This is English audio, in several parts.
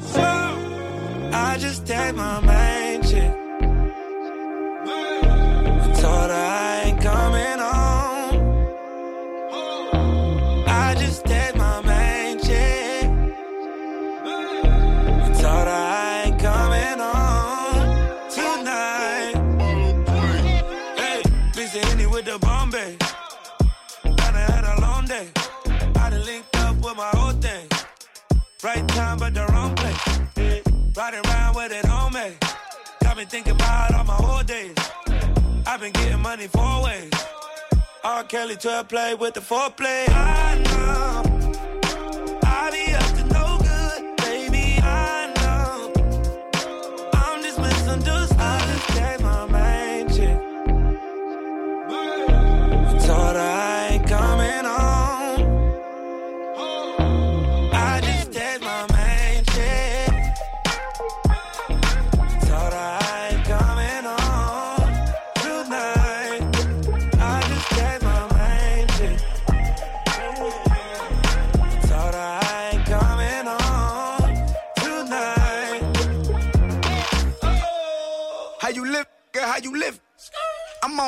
So I just take my main chick. Time, but the wrong place. Yeah. Riding around with it on me. Got me thinking about all my whole days. I've been getting money four ways. R. Kelly 12 play with the foreplay. I know. Baby. I know. I'm just gave my main chick. I told I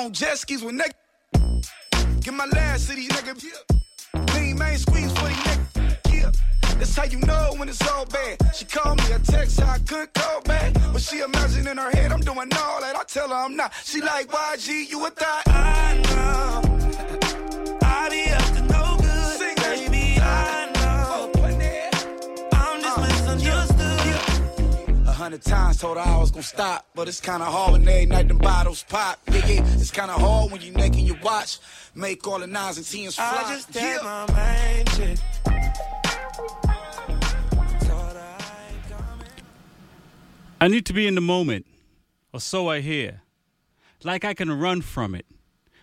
on jet skis with niggas. Get my last to these niggas. Lean main squeeze for these niggas. Yeah. That's how you know when it's all bad. She called me a text, I couldn't call back. But she imagine in her head I'm doing all that. I tell her I'm not. She like YG, you a thought. I know. Hundred times told her I was gonna stop, but it's kinda hard when every night them bottles pop. Yeah, yeah, it's kinda hard when you naked your watch. Make all the nines and tens fly. I just take my main chick. I need to be in the moment, or so I hear. Like I can run from it.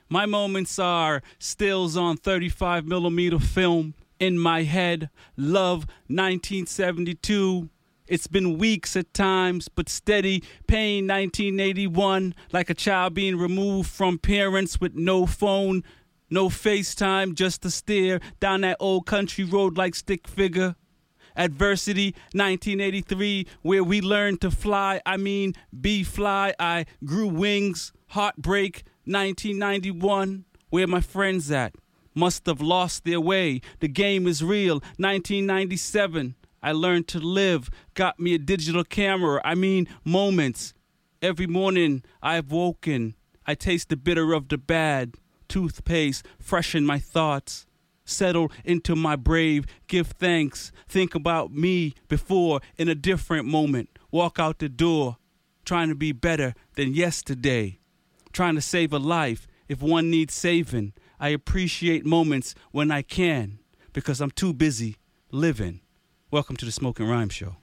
My moments are stills on 35 millimeter film in my head. Love 1972. It's been weeks at times, but steady. Pain 1981. Like a child being removed from parents with no phone, no FaceTime, just to stare down that old country road like stick figure. Adversity 1983, where we learned to fly. I mean, be fly. I grew wings. Heartbreak 1991, where my friends at? Must have lost their way. The game is real. 1997, I learned to live. Got me a digital camera. I mean, moments. Every morning I've woken. I taste the bitter of the bad. Toothpaste freshen my thoughts settle into my brave, give thanks, think about me before in a different moment, walk out the door, trying to be better than yesterday, trying to save a life if one needs saving. I appreciate moments when I can because I'm too busy living. Welcome to the Smoking Rhyme Show.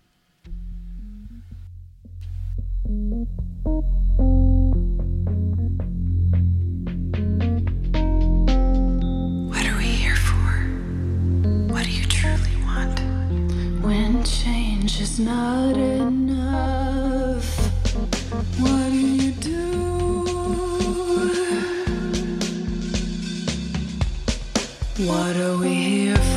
What are we here for? What do you truly want? When change is not enough, what do you do? What are we here for?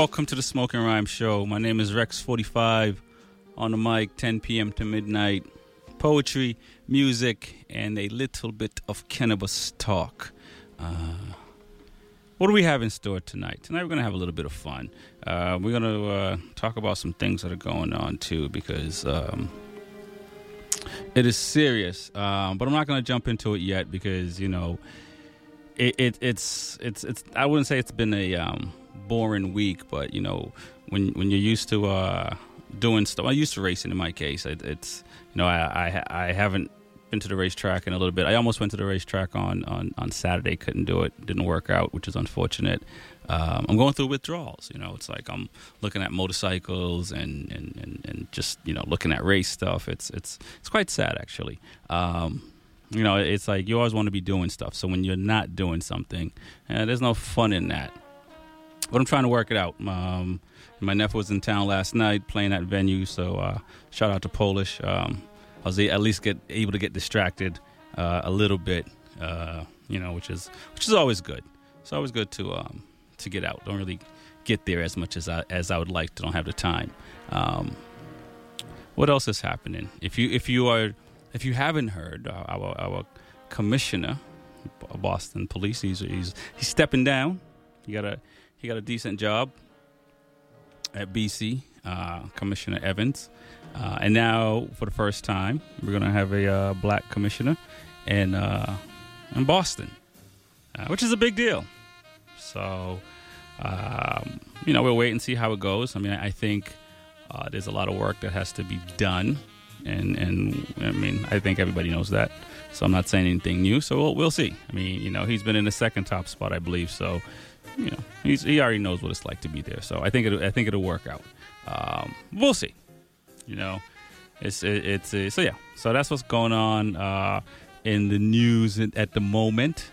Welcome to the Smoking Rhyme Show. My name is Rex45 on the mic, 10 p.m. to midnight. Poetry, music, and a little bit of cannabis talk. Uh, what do we have in store tonight? Tonight we're going to have a little bit of fun. Uh, we're going to uh, talk about some things that are going on too because um, it is serious. Um, but I'm not going to jump into it yet because, you know, it, it, it's, it's, it's, I wouldn't say it's been a. Um, boring week, but you know, when when you're used to uh, doing stuff, I'm used to racing. In my case, it, it's you know, I, I I haven't been to the racetrack in a little bit. I almost went to the racetrack on on on Saturday, couldn't do it, didn't work out, which is unfortunate. Um, I'm going through withdrawals. You know, it's like I'm looking at motorcycles and, and, and, and just you know looking at race stuff. It's it's it's quite sad actually. Um, you know, it's like you always want to be doing stuff. So when you're not doing something, uh, there's no fun in that but I'm trying to work it out. Um, my nephew was in town last night playing at venue, so uh, shout out to Polish. Um, I was at least get able to get distracted uh, a little bit, uh, you know, which is which is always good. It's always good to um, to get out. Don't really get there as much as I as I would like to. Don't have the time. Um, what else is happening? If you if you are if you haven't heard, uh, our our commissioner, Boston Police, he's he's, he's stepping down. You got a he got a decent job at BC, uh, Commissioner Evans. Uh, and now, for the first time, we're going to have a uh, black commissioner in, uh, in Boston, uh, which is a big deal. So, um, you know, we'll wait and see how it goes. I mean, I think uh, there's a lot of work that has to be done. And, and I mean, I think everybody knows that. So I'm not saying anything new. So we'll, we'll see. I mean, you know, he's been in the second top spot, I believe. So you know, he already knows what it's like to be there. So I think it I think it'll work out. Um, we'll see. You know, it's it, it's uh, so yeah. So that's what's going on uh, in the news at the moment.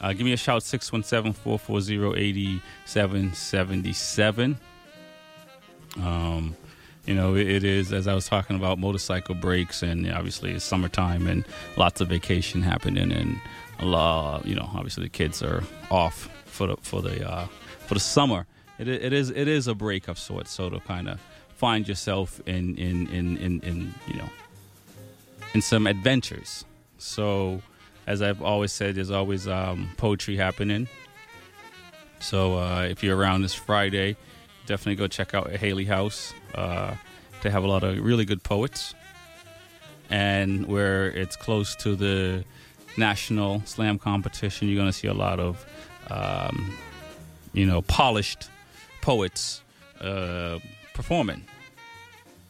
Uh, give me a shout 617-440-8777. Um, you know, it, it is as I was talking about motorcycle breaks, and obviously it's summertime and lots of vacation happening, and a lot, you know, obviously the kids are off for the for the uh, for the summer. It, it is it is a break of sorts. So to kind of find yourself in in, in in in you know in some adventures. So as I've always said, there's always um, poetry happening. So uh, if you're around this Friday, definitely go check out Haley House. Uh, they have a lot of really good poets, and where it's close to the national slam competition, you're going to see a lot of um, you know, polished poets uh, performing.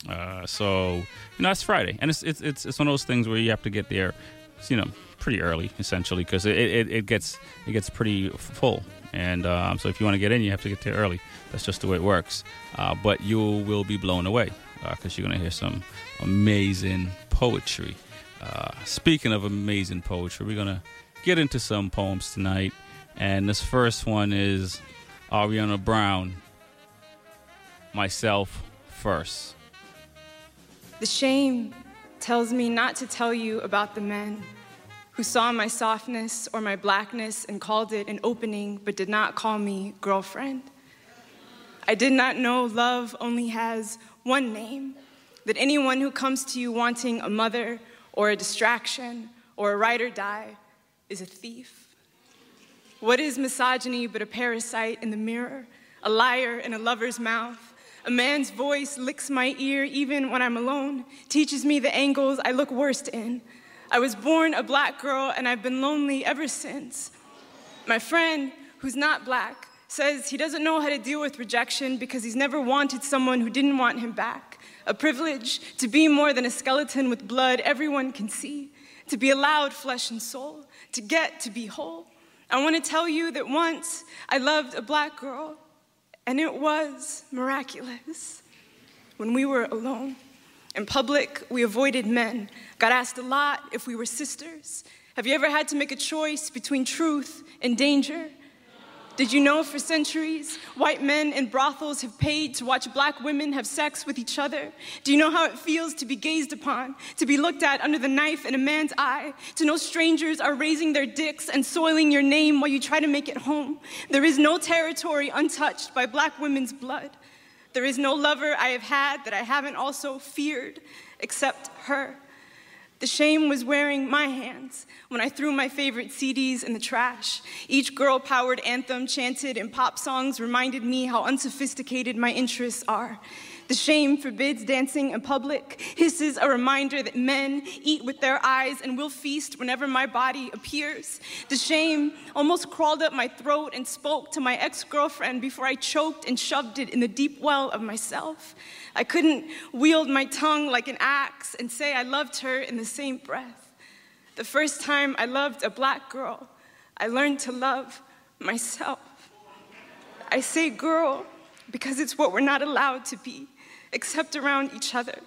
Uh, so you know, it's Friday, and it's, it's it's it's one of those things where you have to get there, you know, pretty early essentially because it, it, it gets it gets pretty full. And um, so if you want to get in, you have to get there early. That's just the way it works. Uh, but you will be blown away because uh, you're going to hear some amazing poetry. Uh, speaking of amazing poetry, we're going to get into some poems tonight. And this first one is Ariana Brown, myself first. The shame tells me not to tell you about the men who saw my softness or my blackness and called it an opening, but did not call me girlfriend. I did not know love only has one name, that anyone who comes to you wanting a mother or a distraction or a ride or die is a thief. What is misogyny but a parasite in the mirror, a liar in a lover's mouth? A man's voice licks my ear even when I'm alone, teaches me the angles I look worst in. I was born a black girl and I've been lonely ever since. My friend, who's not black, says he doesn't know how to deal with rejection because he's never wanted someone who didn't want him back. A privilege to be more than a skeleton with blood everyone can see, to be allowed flesh and soul, to get to be whole. I want to tell you that once I loved a black girl, and it was miraculous. When we were alone, in public, we avoided men. Got asked a lot if we were sisters. Have you ever had to make a choice between truth and danger? Did you know for centuries, white men in brothels have paid to watch black women have sex with each other? Do you know how it feels to be gazed upon, to be looked at under the knife in a man's eye, to know strangers are raising their dicks and soiling your name while you try to make it home? There is no territory untouched by black women's blood. There is no lover I have had that I haven't also feared except her. The shame was wearing my hands when I threw my favorite CDs in the trash. Each girl powered anthem chanted in pop songs reminded me how unsophisticated my interests are. The shame forbids dancing in public, hisses a reminder that men eat with their eyes and will feast whenever my body appears. The shame almost crawled up my throat and spoke to my ex girlfriend before I choked and shoved it in the deep well of myself. I couldn't wield my tongue like an axe and say I loved her in the same breath. The first time I loved a black girl, I learned to love myself. I say girl because it's what we're not allowed to be, except around each other.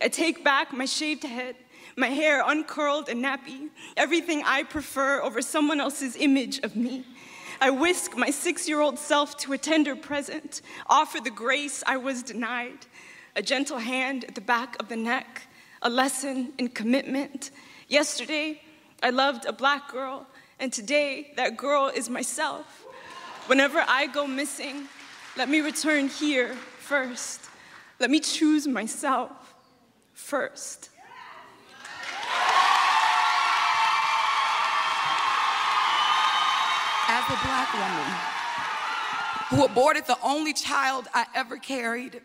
I take back my shaved head, my hair uncurled and nappy, everything I prefer over someone else's image of me. I whisk my six year old self to a tender present, offer the grace I was denied a gentle hand at the back of the neck, a lesson in commitment. Yesterday, I loved a black girl, and today, that girl is myself. Whenever I go missing, let me return here first. Let me choose myself first. As a black woman who aborted the only child I ever carried,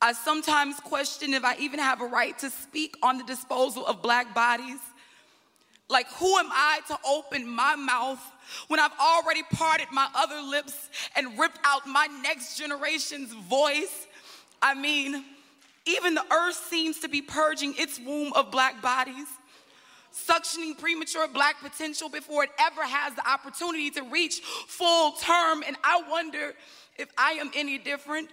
I sometimes question if I even have a right to speak on the disposal of black bodies. Like, who am I to open my mouth when I've already parted my other lips and ripped out my next generation's voice? I mean, even the earth seems to be purging its womb of black bodies, suctioning premature black potential before it ever has the opportunity to reach full term. And I wonder if I am any different.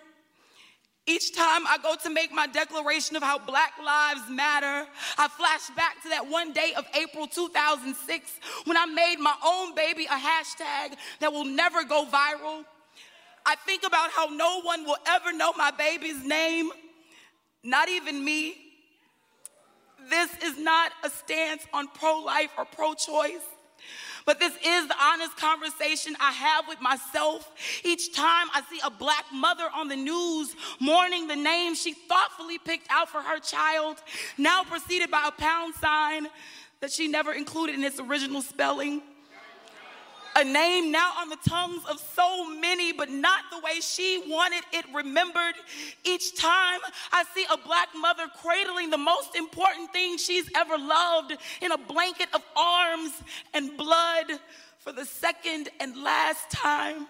Each time I go to make my declaration of how Black Lives Matter, I flash back to that one day of April 2006 when I made my own baby a hashtag that will never go viral. I think about how no one will ever know my baby's name, not even me. This is not a stance on pro life or pro choice. But this is the honest conversation I have with myself. Each time I see a black mother on the news mourning the name she thoughtfully picked out for her child, now preceded by a pound sign that she never included in its original spelling a name now on the tongues of so many, but not the way she wanted it remembered. Each time I see a black mother cradling the most important thing she's ever loved in a blanket of arms and blood for the second and last time.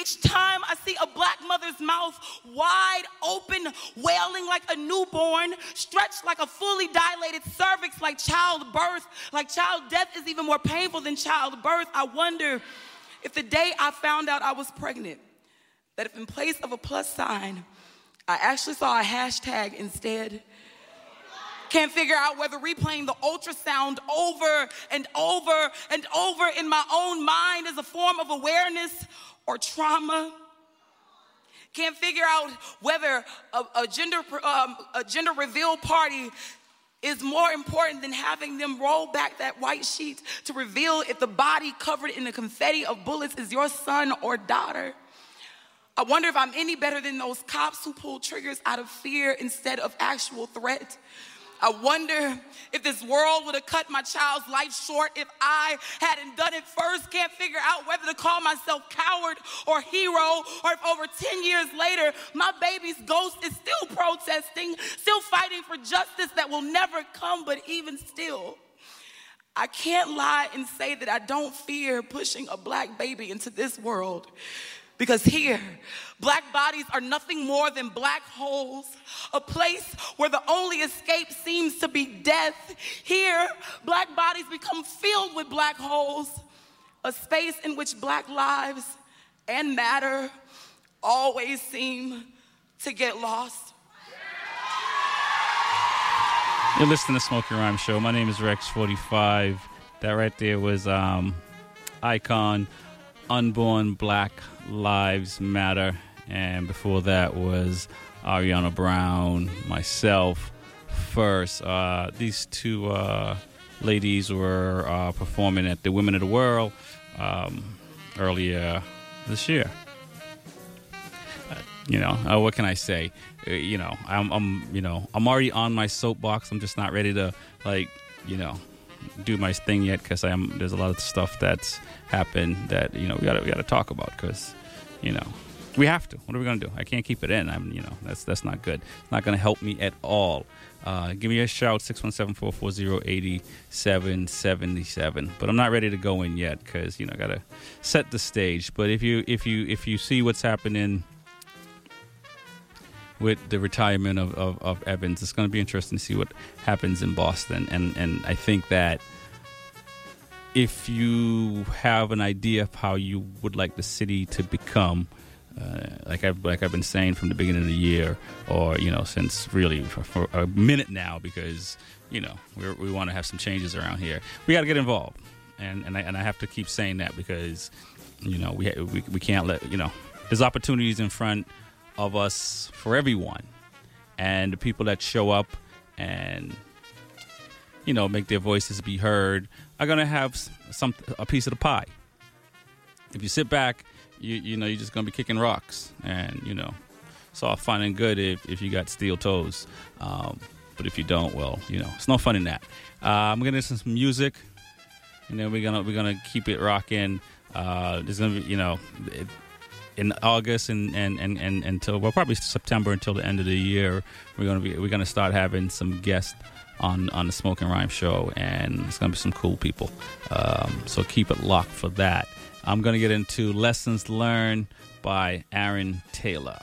Each time I see a black mother's mouth wide open, wailing like a newborn, stretched like a fully dilated cervix, like childbirth, like child death is even more painful than childbirth, I wonder if the day I found out I was pregnant, that if in place of a plus sign, I actually saw a hashtag instead. Can't figure out whether replaying the ultrasound over and over and over in my own mind is a form of awareness or trauma. Can't figure out whether a, a gender, um, a gender reveal party is more important than having them roll back that white sheet to reveal if the body covered in the confetti of bullets is your son or daughter. I wonder if I'm any better than those cops who pull triggers out of fear instead of actual threat. I wonder if this world would have cut my child's life short if I hadn't done it first. Can't figure out whether to call myself coward or hero, or if over 10 years later, my baby's ghost is still protesting, still fighting for justice that will never come, but even still. I can't lie and say that I don't fear pushing a black baby into this world because here, black bodies are nothing more than black holes, a place where the only escape seems to be death. Here, black bodies become filled with black holes, a space in which black lives and matter always seem to get lost. You're listening to Smokey Rhyme Show. My name is Rex45. That right there was um, Icon Unborn Black Lives Matter. And before that was Ariana Brown, myself. First, uh, these two uh, ladies were uh, performing at the Women of the World um, earlier this year. Uh, you know, uh, what can I say? Uh, you know, I'm, I'm, you know, I'm already on my soapbox. I'm just not ready to, like, you know, do my thing yet because I'm. There's a lot of stuff that's happened that you know we gotta we gotta talk about because, you know, we have to. What are we gonna do? I can't keep it in. I'm, you know, that's that's not good. It's not gonna help me at all. Uh, give me a shout 617-440-8777 but i'm not ready to go in yet because you know i gotta set the stage but if you if you if you see what's happening with the retirement of, of, of evans. It's going to be interesting to see what happens in boston. And and i think that if you have an idea of how you would like the city to become uh, like I've like I've been saying from the beginning of the year, or you know, since really for, for a minute now, because you know we want to have some changes around here. We got to get involved, and and I, and I have to keep saying that because you know we, we we can't let you know there's opportunities in front of us for everyone, and the people that show up and you know make their voices be heard are gonna have some a piece of the pie. If you sit back you you know you're just gonna be kicking rocks, and you know it's all fun and good if if you got steel toes, um, but if you don't, well, you know it's no fun in that. Uh, I'm gonna listen to some music, and then we're gonna we're gonna keep it rocking. Uh, there's gonna be you know. It, in August and, and, and, and until well probably September until the end of the year we're gonna be we're gonna start having some guests on on the Smoke and Rhyme show and it's gonna be some cool people um, so keep it locked for that I'm to get into Lessons Learned by Aaron Taylor.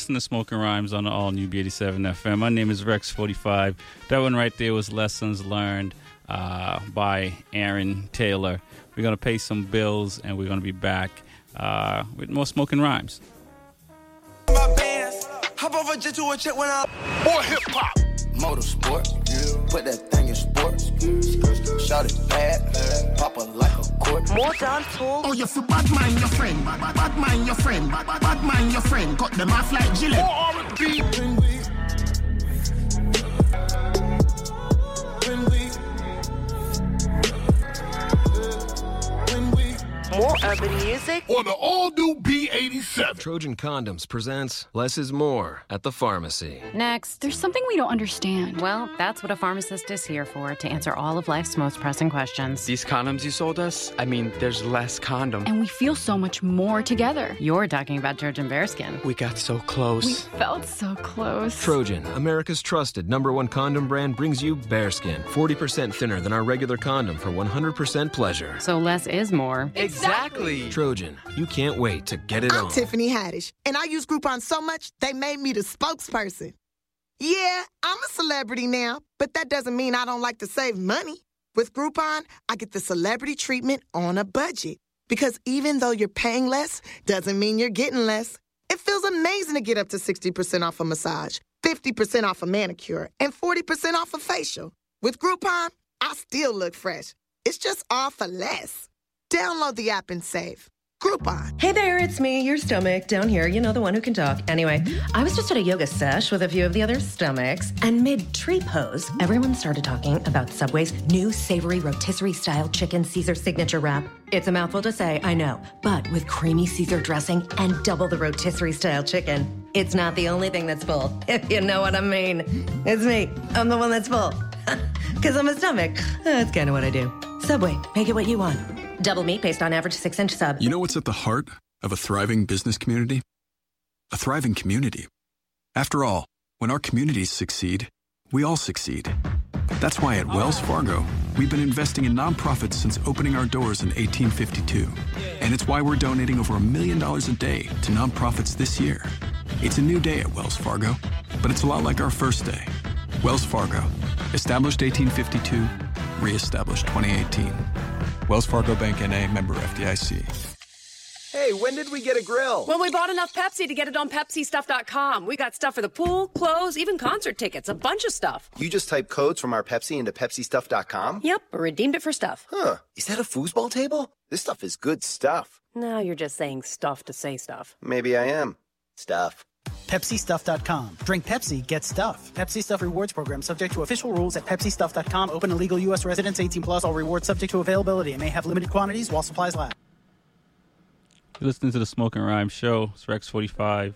You're listening to Smoking Rhymes on the all new B87 FM. My name is Rex45. That one right there was Lessons Learned uh, by Aaron Taylor. We're going to pay some bills and we're going to be back uh, with more Smoking Rhymes. My bands. Hop off a jet to a check when I. More hip hop. Motorsport, put that thing in sports. Shot it bad, pop it like a court. More than dancehall. Oh, you feel bad mind your friend, bad, bad, bad mind your friend, bad, bad, bad mind your friend. Cut them off like Gillette. More More urban music. On the all new B87. Trojan Condoms presents Less is More at the pharmacy. Next. There's something we don't understand. Well, that's what a pharmacist is here for to answer all of life's most pressing questions. These condoms you sold us? I mean, there's less condom. And we feel so much more together. You're talking about Trojan BareSkin. We got so close. We felt so close. Trojan, America's trusted number one condom brand, brings you BareSkin. 40% thinner than our regular condom for 100% pleasure. So less is more. Exactly. Trojan, you can't wait to get it I'm on. Tiffany Haddish, and I use Groupon so much they made me the spokesperson. Yeah, I'm a celebrity now, but that doesn't mean I don't like to save money. With Groupon, I get the celebrity treatment on a budget. Because even though you're paying less, doesn't mean you're getting less. It feels amazing to get up to 60% off a massage, 50% off a manicure, and 40% off a facial. With Groupon, I still look fresh. It's just all for less. Download the app and save. Groupon. Hey there, it's me, your stomach, down here, you know, the one who can talk. Anyway, I was just at a yoga sesh with a few of the other stomachs, and mid tree pose, everyone started talking about Subway's new savory rotisserie style chicken Caesar signature wrap. It's a mouthful to say, I know, but with creamy Caesar dressing and double the rotisserie style chicken. It's not the only thing that's full, if you know what I mean. It's me, I'm the one that's full. Because I'm a stomach. That's kind of what I do. Subway, make it what you want. Double meat based on average six inch sub. You know what's at the heart of a thriving business community? A thriving community. After all, when our communities succeed, we all succeed. That's why at Wells Fargo, we've been investing in nonprofits since opening our doors in 1852. And it's why we're donating over a million dollars a day to nonprofits this year. It's a new day at Wells Fargo, but it's a lot like our first day. Wells Fargo, established 1852, reestablished 2018. Wells Fargo Bank NA, member FDIC. Hey, when did we get a grill? When we bought enough Pepsi to get it on PepsiStuff.com. We got stuff for the pool, clothes, even concert tickets, a bunch of stuff. You just type codes from our Pepsi into PepsiStuff.com? Yep, redeemed it for stuff. Huh. Is that a foosball table? This stuff is good stuff. Now you're just saying stuff to say stuff. Maybe I am. Stuff. PepsiStuff.com. Drink Pepsi, get stuff. Pepsi Stuff Rewards Program subject to official rules at PepsiStuff.com. Open to legal U.S. residents 18 plus. All rewards subject to availability and may have limited quantities while supplies last. You're listening to the Smoking Rhyme Show. It's Rex 45.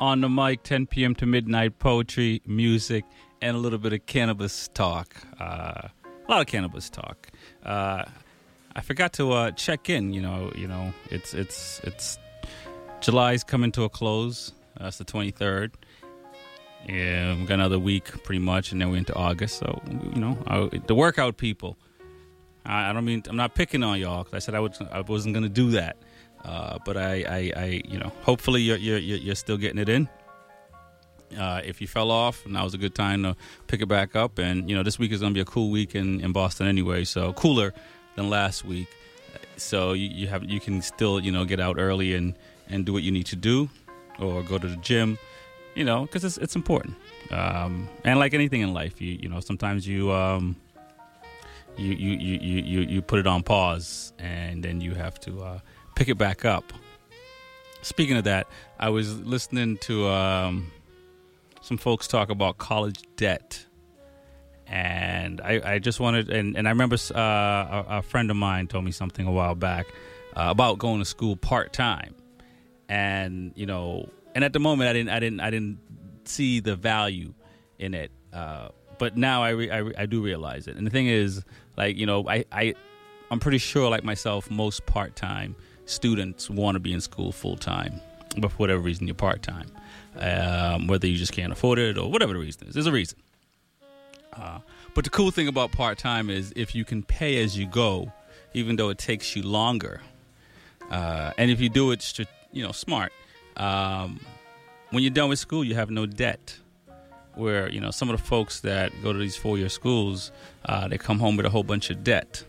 On the mic, 10 p.m. to midnight, poetry, music, and a little bit of cannabis talk. Uh, a lot of cannabis talk. Uh, I forgot to uh, check in. You know, you know, it's it's it's July's coming to a close. Uh, it's the 23rd. Yeah, we got another week pretty much, and then we're into August. So you know, I, the workout people. I, I don't mean I'm not picking on y'all because I said I was I wasn't gonna do that. Uh, but I, I, I, you know, hopefully you're, you're, you're still getting it in. Uh, if you fell off, now is a good time to pick it back up. And, you know, this week is going to be a cool week in, in Boston anyway, so cooler than last week. So you, you have you can still, you know, get out early and, and do what you need to do or go to the gym, you know, because it's, it's important. Um, and like anything in life, you, you know, sometimes you, um, you, you, you, you, you put it on pause and then you have to, uh, pick it back up. Speaking of that, I was listening to um, some folks talk about college debt, and I, I just wanted, and, and I remember uh, a, a, friend of mine told me something a while back uh, about going to school part time, and you know, and at the moment I didn't, I didn't, I didn't see the value in it, uh, but now I, re, I, I do realize it. And the thing is, like you know, I, I I'm pretty sure, like myself, most part time students want to be in school full time, but for whatever reason, you're part time. Um, whether you just can't afford it or whatever the reason is, there's a reason. Uh, but the cool thing about part time is if you can pay as you go, even though it takes you longer, uh, and if you do it, you know, smart, um, when you're done with school, you have no debt. Where you know some of the folks that go to these four-year schools, uh, they come home with a whole bunch of debt.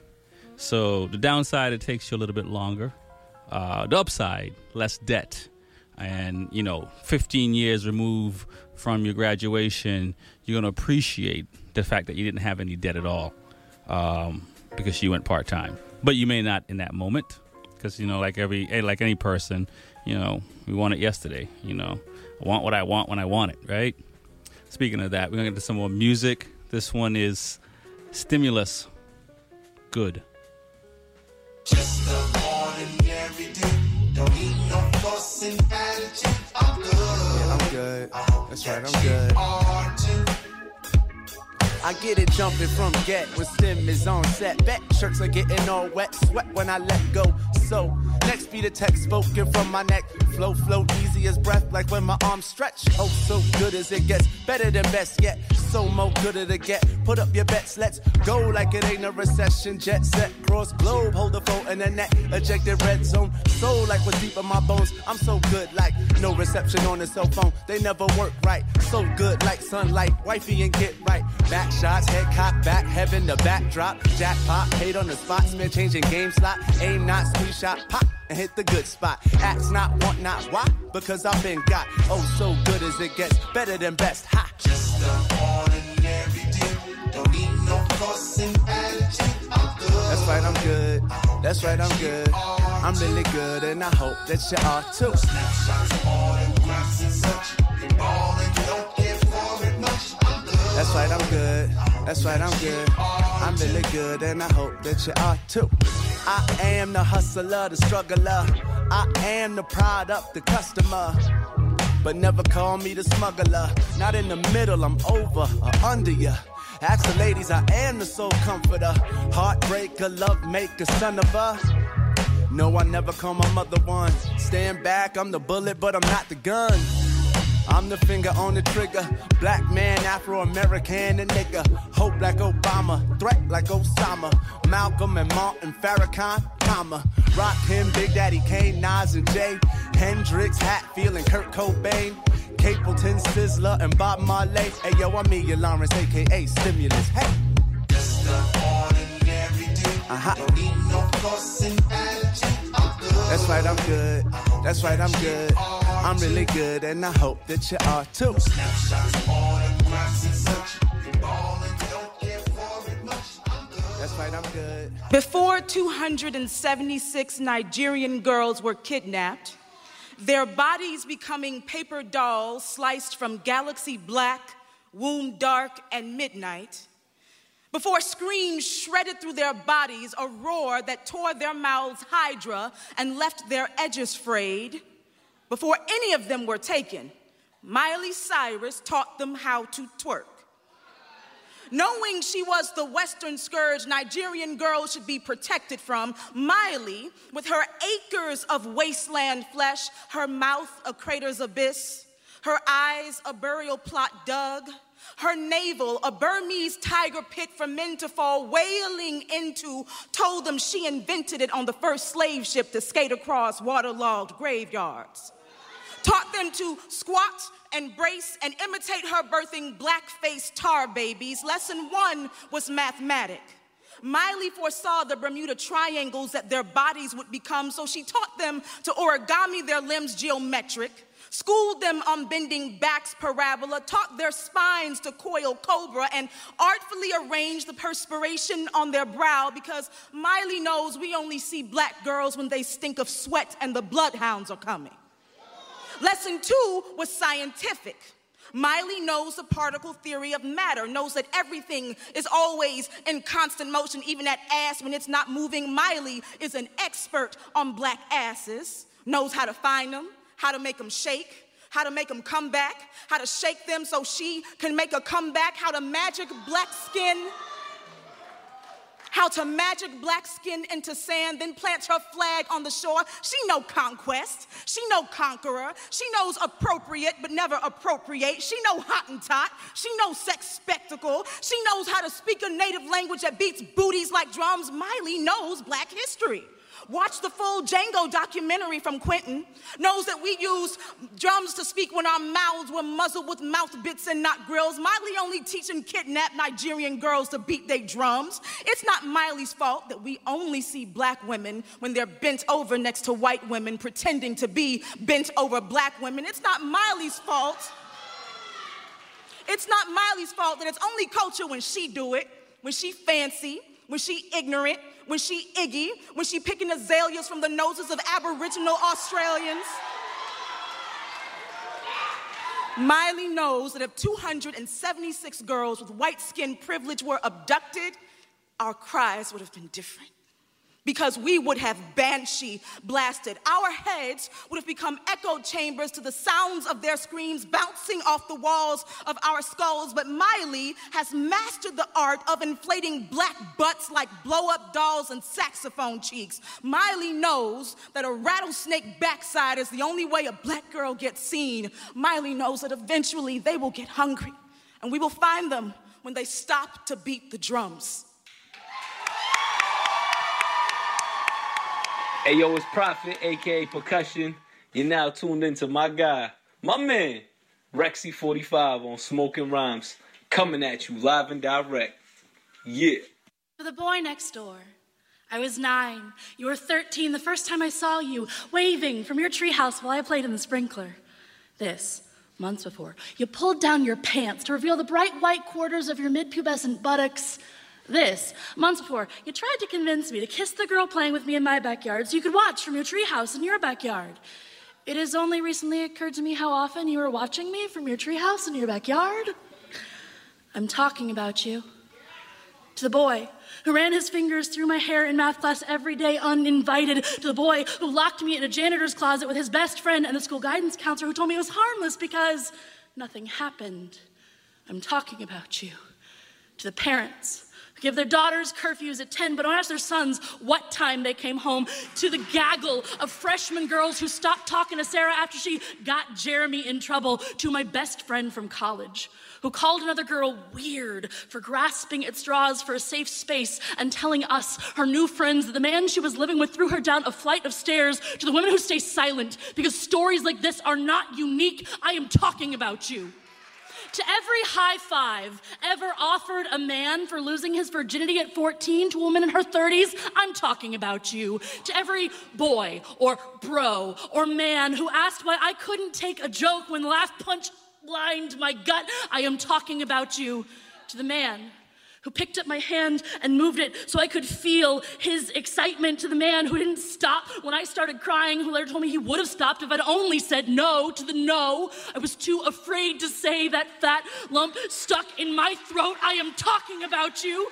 So the downside, it takes you a little bit longer. Uh, the upside, less debt, and you know, 15 years removed from your graduation, you're gonna appreciate the fact that you didn't have any debt at all um, because you went part time. But you may not in that moment, because you know, like every eh, like any person, you know, we want it yesterday. You know, I want what I want when I want it, right? Speaking of that, we're gonna get to some more music. This one is Stimulus. Good. Just the ordinary dude. Don't need no fussing attitude. I'm good. Yeah, I'm good. That's right, I'm good. I get it jumping from get when stim is on set. Bet shirts are getting all wet, sweat when I let go. So next be the text spoken from my neck. Flow, flow easy as breath, like when my arms stretch. Oh, so good as it gets, better than best yet. So more gooder to get. Put up your bets, let's go like it ain't a recession. Jet set, cross globe, hold the phone in the net. Ejected red zone, soul like what's deep in my bones. I'm so good, like no reception on the cell phone. They never work right. So good, like sunlight, wifey and get right. Back shots, head cock, back heaven, the backdrop. Jackpot, paid on the spot, spin changing game slot. Aim not, squeeze shot, pop. And hit the good spot. Acts not, want not, why? Because I've been got. Oh, so good as it gets, better than best. Ha! Just the ordinary dude. Don't need no fussing attitude. I'm good. That's right, I'm good. That's right, I'm good. I'm really good, and I hope that you are too. Snapshots, autographs, and such. You ballin', don't care for it much. I'm good. That's right, I'm good. That's right, I'm good. I'm really good, and I hope that you are too. I am the hustler, the struggler. I am the product, the customer. But never call me the smuggler. Not in the middle, I'm over or under ya. Ask the ladies, I am the soul comforter. Heartbreaker, love maker, son of a. No, I never call my mother one. Stand back, I'm the bullet, but I'm not the gun. I'm the finger on the trigger. Black man, Afro American, and nigga. Hope like Obama, threat like Osama. Malcolm and Martin Farrakhan, comma. Rock him, Big Daddy Kane, Nas and Jay. Hendrix, Hatfield, and Kurt Cobain. Capleton, Sizzla, and Bob Marley. Hey yo, I'm Mia Lawrence, aka Stimulus. Hey. Just the ordinary dude. Uh-huh. Don't need no fussing attitude. That's right, I'm good. That's right, I'm good. I'm really good, and I hope that you are too. Before 276 Nigerian girls were kidnapped, their bodies becoming paper dolls sliced from galaxy black, womb dark, and midnight. Before screams shredded through their bodies, a roar that tore their mouths hydra and left their edges frayed. Before any of them were taken, Miley Cyrus taught them how to twerk. Knowing she was the Western scourge Nigerian girls should be protected from, Miley, with her acres of wasteland flesh, her mouth a crater's abyss, her eyes a burial plot dug, her navel a Burmese tiger pit for men to fall wailing into, told them she invented it on the first slave ship to skate across waterlogged graveyards taught them to squat and brace and imitate her birthing black-faced tar babies. Lesson one was mathematic. Miley foresaw the Bermuda triangles that their bodies would become, so she taught them to origami their limbs geometric, schooled them on bending backs parabola, taught their spines to coil cobra, and artfully arranged the perspiration on their brow because Miley knows we only see black girls when they stink of sweat and the bloodhounds are coming. Lesson two was scientific. Miley knows the particle theory of matter, knows that everything is always in constant motion, even that ass when it's not moving. Miley is an expert on black asses, knows how to find them, how to make them shake, how to make them come back, how to shake them so she can make a comeback, how to magic black skin how to magic black skin into sand, then plant her flag on the shore. She no conquest. She no conqueror. She knows appropriate but never appropriate. She no Hottentot. She no sex spectacle. She knows how to speak a native language that beats booties like drums. Miley knows black history. Watched the full Django documentary from Quentin, knows that we use drums to speak when our mouths were muzzled with mouth bits and not grills. Miley only teaching kidnapped Nigerian girls to beat their drums. It's not Miley's fault that we only see black women when they're bent over next to white women pretending to be bent over black women. It's not Miley's fault. It's not Miley's fault that it's only culture when she do it, when she fancy, when she ignorant, when she iggy, when she picking azaleas from the noses of Aboriginal Australians. Miley knows that if 276 girls with white skin privilege were abducted, our cries would have been different because we would have banshee blasted. Our heads would have become echo chambers to the sounds of their screams bouncing off the walls of our skulls. But Miley has mastered the art of inflating black butts like blow up dolls and saxophone cheeks. Miley knows that a rattlesnake backside is the only way a black girl gets seen. Miley knows that eventually they will get hungry, and we will find them when they stop to beat the drums. Hey yo, it's Prophet, aka Percussion. You're now tuned into my guy, my man, Rexy45 on Smoking Rhymes, coming at you live and direct. Yeah. For the boy next door. I was nine. You were 13 the first time I saw you, waving from your treehouse while I played in the sprinkler. This, months before, you pulled down your pants to reveal the bright white quarters of your mid pubescent buttocks. This, months before, you tried to convince me to kiss the girl playing with me in my backyard so you could watch from your treehouse in your backyard. It has only recently occurred to me how often you were watching me from your treehouse in your backyard. I'm talking about you. To the boy who ran his fingers through my hair in math class every day uninvited. To the boy who locked me in a janitor's closet with his best friend and the school guidance counselor who told me it was harmless because nothing happened. I'm talking about you. To the parents give their daughters curfews at 10, but don't ask their sons what time they came home, to the gaggle of freshman girls who stopped talking to Sarah after she got Jeremy in trouble, to my best friend from college who called another girl weird for grasping at straws for a safe space and telling us, her new friends, that the man she was living with threw her down a flight of stairs, to the women who stay silent because stories like this are not unique. I am talking about you. To every high five ever offered a man for losing his virginity at 14 to a woman in her 30s, I'm talking about you. To every boy or bro or man who asked why I couldn't take a joke when last punch lined my gut, I am talking about you. To the man who picked up my hand and moved it so I could feel his excitement to the man who didn't stop when I started crying, who later told me he would have stopped if I'd only said no to the no. I was too afraid to say that fat lump stuck in my throat. I am talking about you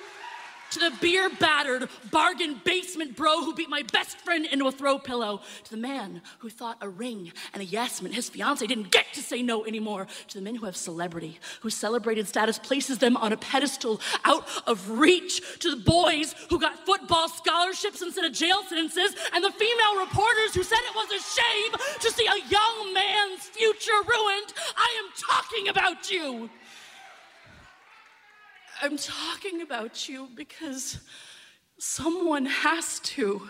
to the beer battered bargain basement bro who beat my best friend into a throw pillow, to the man who thought a ring and a yes meant his fiance didn't get to say no anymore, to the men who have celebrity, whose celebrated status places them on a pedestal out of reach, to the boys who got football scholarships instead of jail sentences, and the female reporters who said it was a shame to see a young man's future ruined. I am talking about you. I'm talking about you because someone has to.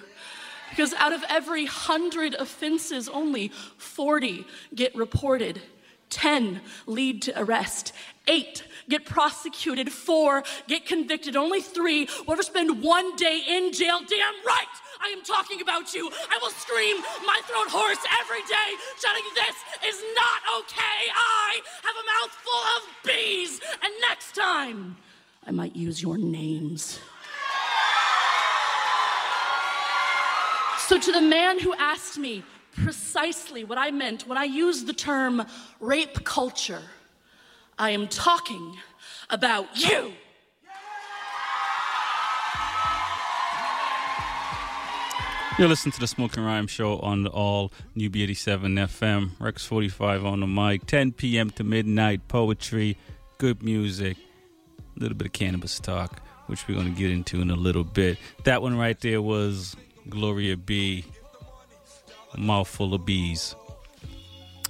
Because out of every hundred offenses, only 40 get reported, 10 lead to arrest, 8 get prosecuted, 4 get convicted, only 3 will ever spend one day in jail. Damn right! I am talking about you. I will scream my throat hoarse every day, shouting, This is not okay. I have a mouth full of bees. And next time, I might use your names. So, to the man who asked me precisely what I meant when I used the term rape culture, I am talking about you. You're listening to the Smoking Rhyme Show on all New B87 FM, Rex 45 on the mic, 10 p.m. to midnight, poetry, good music, a little bit of cannabis talk, which we're going to get into in a little bit. That one right there was Gloria B. Mouthful of bees.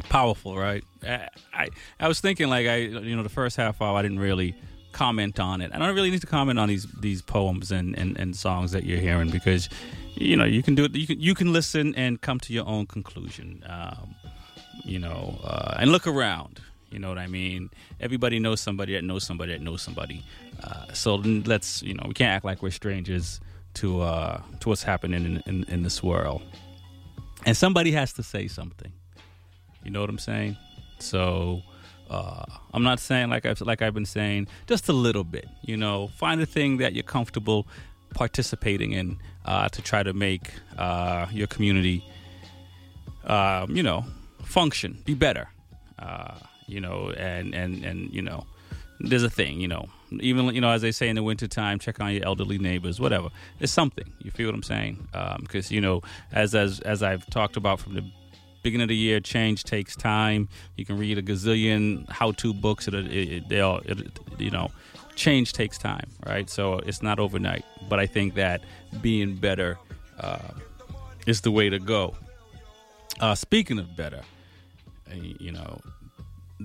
Powerful, right? I, I, I was thinking like I you know the first half hour I didn't really comment on it. I don't really need to comment on these these poems and, and, and songs that you're hearing because you know you can do it. You can you can listen and come to your own conclusion. Um, you know, uh, and look around. You know what I mean? Everybody knows somebody that knows somebody that knows somebody. Uh, so let's you know we can't act like we're strangers to uh, to what's happening in, in, in this world. And somebody has to say something. You know what I'm saying? So uh, I'm not saying like I've like I've been saying, just a little bit. You know, find a thing that you're comfortable participating in uh, to try to make uh, your community, um, you know, function, be better. You know, and and and you know, there's a thing. You know, even you know, as they say in the wintertime, check on your elderly neighbors, whatever. It's something. You feel what I'm saying? Because um, you know, as as as I've talked about from the beginning of the year, change takes time. You can read a gazillion how-to books. It, they all, it, you know, change takes time, right? So it's not overnight. But I think that being better uh, is the way to go. Uh, speaking of better, you know,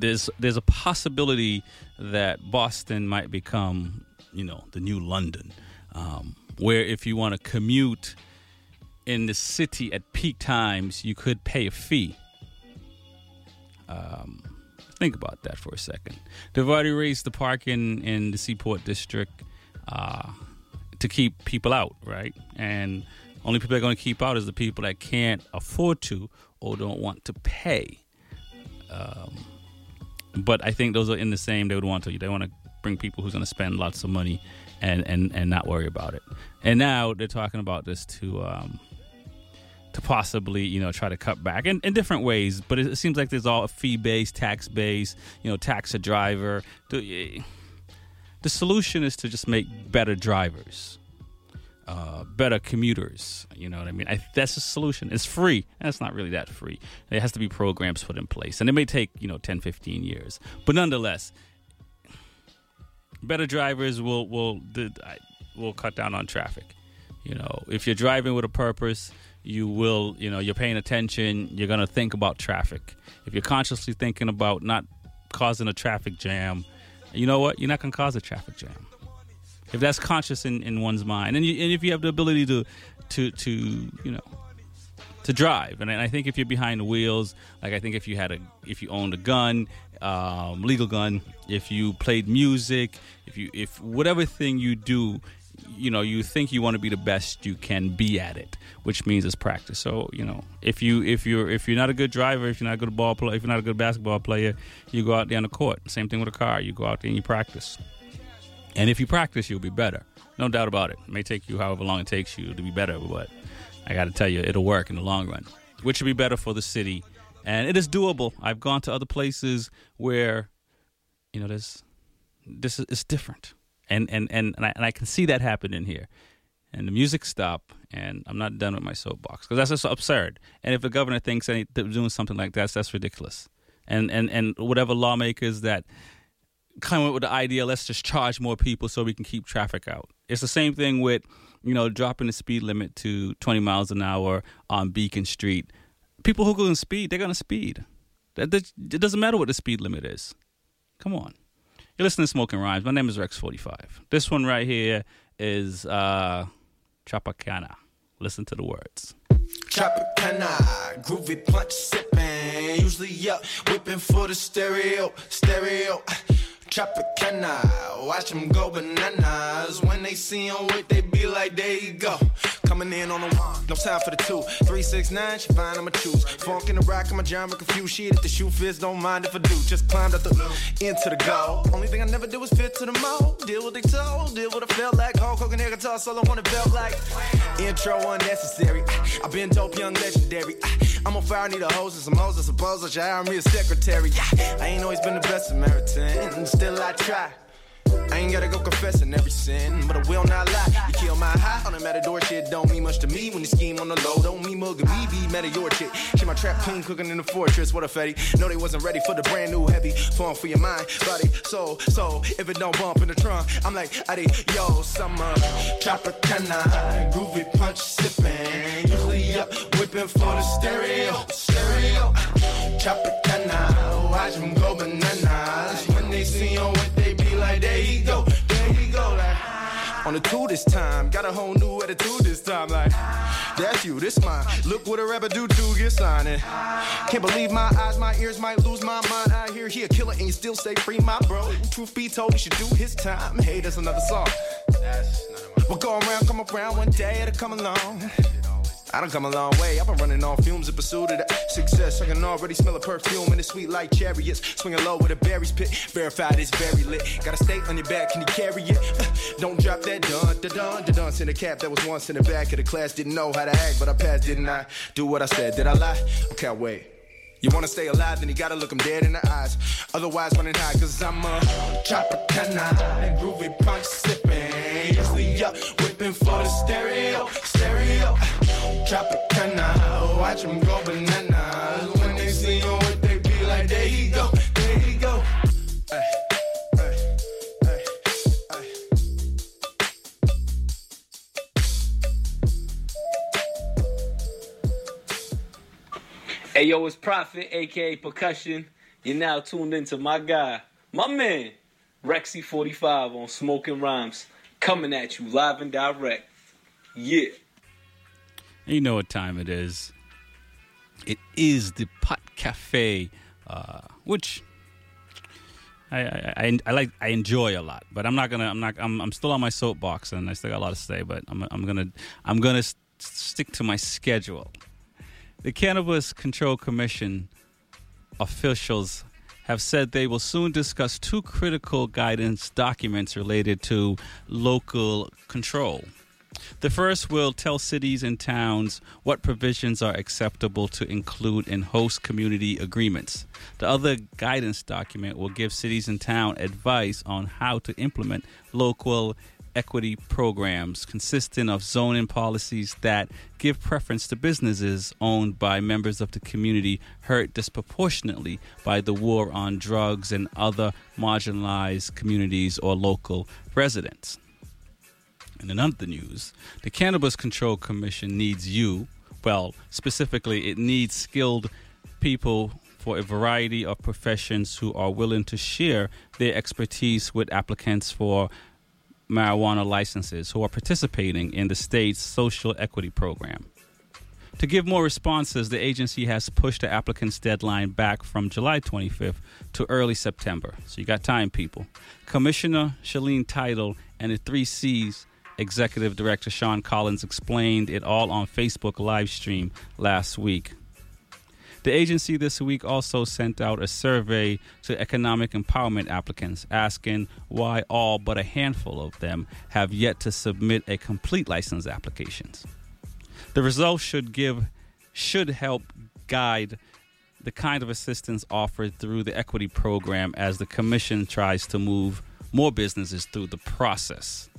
there's there's a possibility that Boston might become, you know, the new London, um, where if you want to commute in the city at peak times, you could pay a fee. Um, think about that for a second. They've already raised the parking in the Seaport District uh, to keep people out, right? And only people that are going to keep out is the people that can't afford to or don't want to pay. Um, but I think those are in the same. They would want to. They want to bring people who's going to spend lots of money and, and, and not worry about it. And now they're talking about this to um, to possibly you know try to cut back in, in different ways. But it, seems like there's all fee based, tax based. You know, tax a driver. The, the solution is to just make better drivers. Uh, better commuters. You know what I mean? I, that's the solution. It's free. It's not really that free. There has to be programs put in place. And it may take, you know, 10, 15 years. But nonetheless, better drivers will, will, will cut down on traffic. You know, if you're driving with a purpose, you will, you know, you're paying attention, you're going to think about traffic. If you're consciously thinking about not causing a traffic jam, you know what? You're not going to cause a traffic jam if that's conscious in, in one's mind, and, you, and if you have the ability to to to you know to drive, and I think if you're behind the wheels, like I think if you had a if you owned a gun, um, legal gun, if you played music, if you if whatever thing you do, you know you think you want to be the best you can be at it which means it's practice. So you know if you if you're if you're not a good driver if you're not a good ball player if you're not a good basketball player you go out there on the court. Same thing with a car. You go out there and you practice and if you practice, you'll be better. No doubt about it. It may take you however long it takes you to be better, but I got to tell you, it'll work in the long run, which will be better for the city. And it is doable. I've gone to other places where, you know, there's this is different, and and and and I, and I can see that happening here. And the music stop, and I'm not done with my soapbox because that's just absurd. And if the governor thinks they're doing something like that, that's ridiculous. And and and whatever lawmakers that come up with the idea let's just charge more people so we can keep traffic out. It's the same thing with, you know, dropping the speed limit to 20 miles an hour on Beacon Street. People who go in speed, they're going to speed. It doesn't matter what the speed limit is. Come on. You're listening to Smoking Rhymes. My name is Rex45. This one right here is uh, Tropicana. Listen to the words. Tropicana, groovy punch sipping. Usually up, whipping for the stereo, stereo. Tropicana, watch them go bananas. When they see him with, they be like, there you go. Coming in on the one, no time for the two. Three, six, nine, she fine, I'ma choose. Funk in the rock, I'm a genre confused. Shit, if the shoe fits, don't mind if I do. Just climbed up the into the goal. Only thing I never do is fit to the mold. Deal with they told, deal with I felt like. Hulk Hogan air guitar solo on it felt like. Intro unnecessary. i been dope, young legendary. I'm on fire, I need a hose and some hoes. I suppose I should hire me a secretary. I ain't always been the best Samaritan, still I try. I ain't gotta go confessing every sin, but I will not lie. You kill my high on the matador shit, don't mean much to me. When you scheme on the low, don't mean mugging me, be mad at your chick. She my trap queen cooking in the fortress, what a fetty. No, they wasn't ready for the brand new heavy form for your mind, body, soul, soul. If it don't bump in the trunk, I'm like, Addy, yo, summer, Tropicana, groovy punch sipping. Usually up, whipping for the stereo, stereo. Tropicana, watch them go bananas. When they see on what they like, there you go. There he go, like on the two this time, got a whole new attitude this time. Like, that's you, this mine. Look what a rapper do to get signing. Can't believe my eyes, my ears might lose my mind. I hear he a killer and you still stay free, my bro. Truth be told, he should do his time. Hey, that's another song. We'll go around, come around one day, it'll come along. I done come a long way. I've been running on fumes in pursuit of success. I can already smell a perfume and it's sweet like chariots. Swinging low with a berries pit. Verified it's very lit. Got a state on your back, can you carry it? Don't drop that dun, da dun, da dun. In the cap that was once in the back of the class. Didn't know how to act, but I passed, didn't I? Do what I said. Did I lie? Okay, wait. You wanna stay alive, then you gotta look them dead in the eyes. Otherwise, running high, cause I'm a Tropicana, groovy punch sipping. Up, whipping for the stereo, stereo. Tropicana, watch them go bananas. When they see you with they be like, there you go, there you go. Ay, ay, ay. Hey yo, it's Prophet, aka Percussion. You're now tuned into my guy, my man, Rexy45 on Smoking Rhymes, coming at you live and direct. Yeah. You know what time it is. It is the Pot Cafe, uh, which I, I, I, I like. I enjoy a lot, but I'm not gonna. I'm not. I'm, I'm still on my soapbox, and I still got a lot to say. But I'm, I'm gonna. I'm gonna s- stick to my schedule. The Cannabis Control Commission officials have said they will soon discuss two critical guidance documents related to local control. The first will tell cities and towns what provisions are acceptable to include in host community agreements. The other guidance document will give cities and towns advice on how to implement local equity programs consisting of zoning policies that give preference to businesses owned by members of the community hurt disproportionately by the war on drugs and other marginalized communities or local residents. And in other news, the Cannabis Control Commission needs you. Well, specifically, it needs skilled people for a variety of professions who are willing to share their expertise with applicants for marijuana licenses who are participating in the state's social equity program. To give more responses, the agency has pushed the applicant's deadline back from July 25th to early September. So you got time, people. Commissioner Shaleen Title and the three C's executive director Sean Collins explained it all on Facebook live stream last week. The agency this week also sent out a survey to economic empowerment applicants asking why all but a handful of them have yet to submit a complete license applications. The results should give should help guide the kind of assistance offered through the equity program as the commission tries to move more businesses through the process.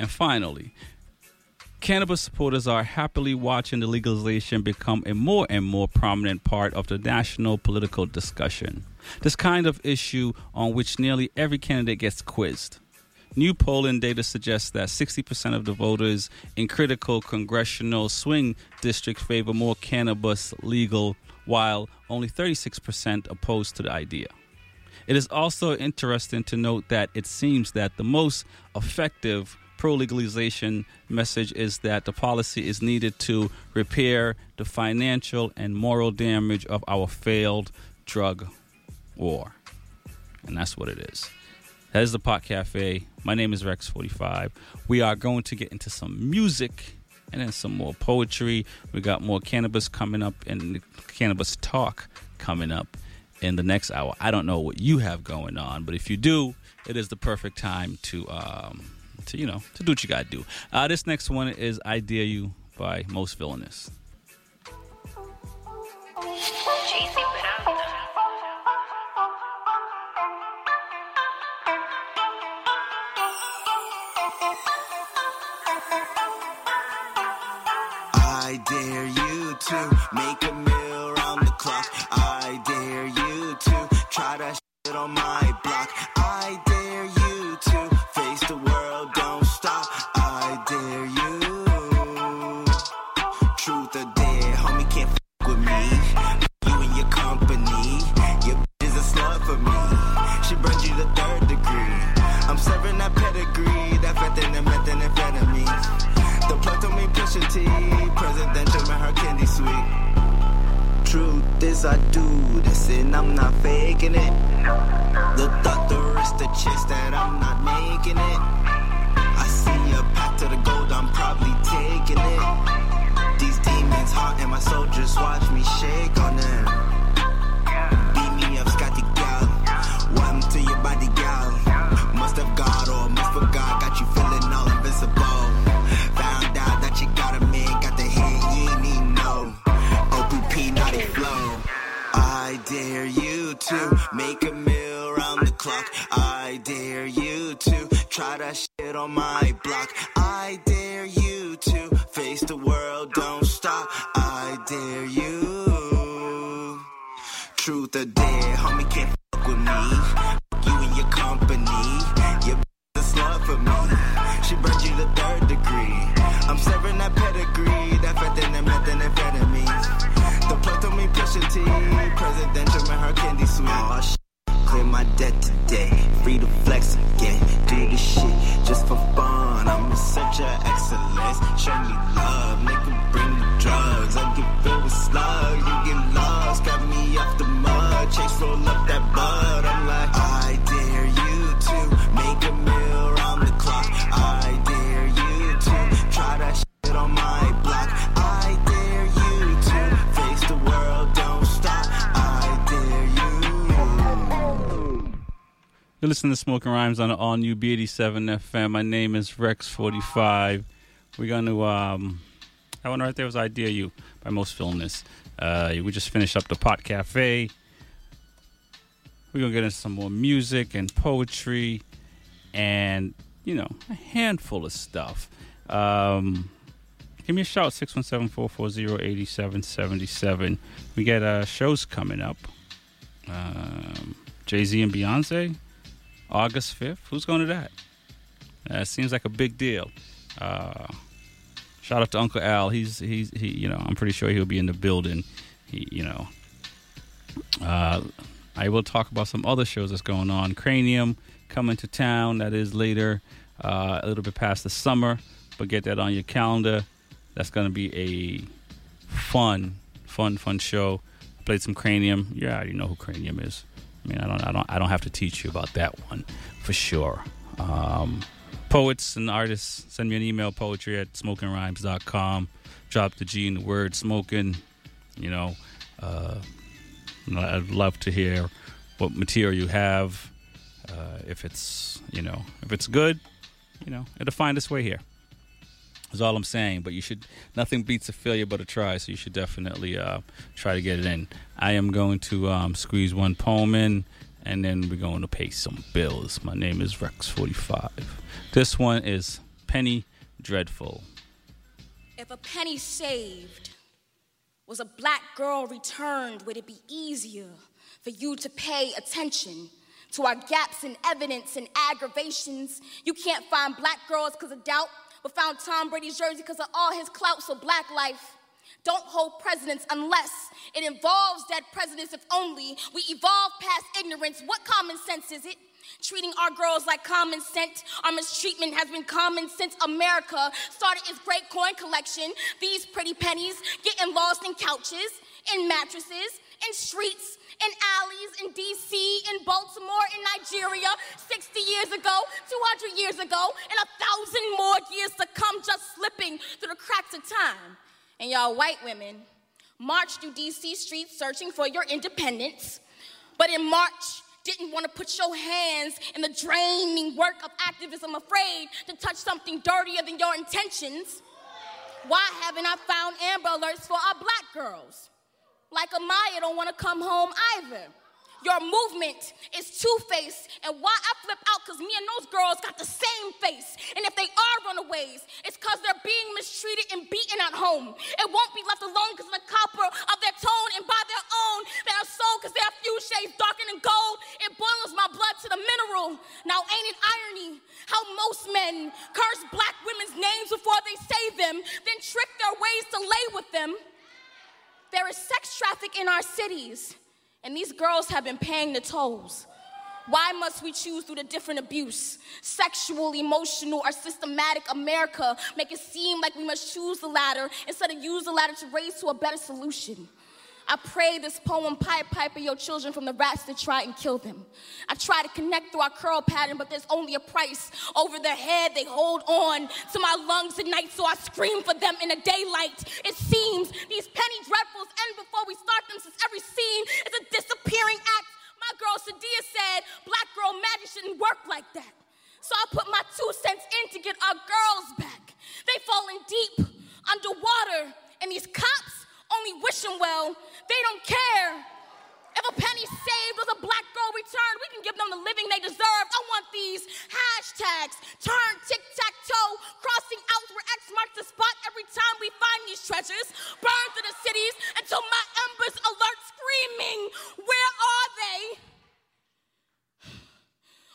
And finally, cannabis supporters are happily watching the legalization become a more and more prominent part of the national political discussion. This kind of issue on which nearly every candidate gets quizzed. New polling data suggests that 60% of the voters in critical congressional swing districts favor more cannabis legal, while only 36% opposed to the idea. It is also interesting to note that it seems that the most effective pro legalization message is that the policy is needed to repair the financial and moral damage of our failed drug war. And that's what it is. That is the Pot Cafe. My name is Rex45. We are going to get into some music and then some more poetry. We got more cannabis coming up and cannabis talk coming up in the next hour. I don't know what you have going on, but if you do, it is the perfect time to um, to you know to do what you gotta do. Uh, this next one is "I Dare You" by Most Villainous. I dare you to make a specialty. Presidential with her candy sweet. Truth is, I do this and I'm not faking it. The thought, the risk, the chest that I'm not making it. I see a path to the gold, I'm probably taking it. These demons haunt and my just watch me shake on them. Beat me up, Scotty Gal. What happened to your body, gal? Must have God or must have make a meal round the clock. I dare you to try that shit on my block. I dare you to face the world, don't stop. I dare you. Truth or dare, homie can't fuck with me. You and your company, your a slut for me. She burned you the third degree. I'm serving that pedigree, that fentanyl and methamphetamine. The plug told me Pusha T, presidential and her candy sweet. Clear my debt today, free to flex again. Do the shit just for fun. I'm in search of excellence. Show me love, nigga, bring the drugs. I get filled with slugs, you get You're listening to Smoking Rhymes on all new B87 FM. My name is Rex45. We're going to, um, that one right there was I Dare You by Most Villainous. Uh, we just finished up the Pot Cafe. We're going to get into some more music and poetry and, you know, a handful of stuff. Um, give me a shout 617-440-8777 we got uh, shows coming up um, jay-z and beyonce august 5th who's going to that? Uh, seems like a big deal. Uh, shout out to uncle al. He's he's he you know i'm pretty sure he'll be in the building. He, you know uh, i will talk about some other shows that's going on. Kranium coming to town. That is later uh, a little bit past the summer but get that on your calendar. That's going to be a fun, fun, fun show. I played some Kranium. Yeah, you already know who Kranium is. I mean, I don't, I don't, I don't have to teach you about that one for sure. Um, poets and artists, send me an email, poetry at smokingrhymes.com. Drop the G in the word smoking. You know, uh, I'd love to hear what material you have. Uh, if it's, you know, if it's good, you know, it'll find its way here. Is all I'm saying. But you should. Nothing beats a failure but a try. So you should definitely uh, try to get it in. I am going to um, squeeze one poem in, and then we're going to pay some bills. My name is Rex45. This one is Penny Dreadful. If a penny saved was a black girl returned, would it be easier for you to pay attention to our gaps in evidence and aggravations? You can't find black girls because of doubt, but found Tom Brady's jersey because of all his clout, so black life. Don't hold presidents unless it involves dead presidents. If only we evolve past ignorance. What common sense is it? Treating our girls like common sense. Our mistreatment has been common since America started its great coin collection. These pretty pennies getting lost in couches, in mattresses, in streets, in alleys, in DC, in Baltimore, in Nigeria, 60 years ago, 200 years ago, and a thousand more years to come, just slipping through the cracks of time. And y'all white women marched through DC streets searching for your independence, but in March, didn't want to put your hands in the draining work of activism, afraid to touch something dirtier than your intentions. Why haven't I found Amber Alerts for our black girls? Like Amaya don't want to come home either. Your movement is two-faced, and why I flip out, because me and those girls got the same face. And if they are runaways, it's because they're being mistreated and beaten at home. It won't be left alone because of the copper of their tone and by their own. They are sold because they are few shades darker than gold. It boils my blood to the mineral. Now, ain't it irony how most men curse black women's names before they say them, then trick their ways to lay with them? There is sex traffic in our cities, and these girls have been paying the tolls. Why must we choose through the different abuse? Sexual, emotional, or systematic America make it seem like we must choose the latter instead of use the latter to raise to a better solution. I pray this poem pipe pipe your children from the rats that try and kill them. I try to connect through our curl pattern, but there's only a price. Over their head, they hold on to my lungs at night, so I scream for them in the daylight. It seems these penny dreadfuls end before we start them, since every scene is a disappearing act. My girl Sadia said, Black girl magic shouldn't work like that. So I put my two cents in to get our girls back. They falling deep underwater, and these cops only wishing well. They don't care. If a penny saved or a black girl returned, we can give them the living they deserve. I want these hashtags turn tic tac toe, crossing out where X marks the spot every time we find these treasures. Burn through the cities until my embers alert screaming, Where are they?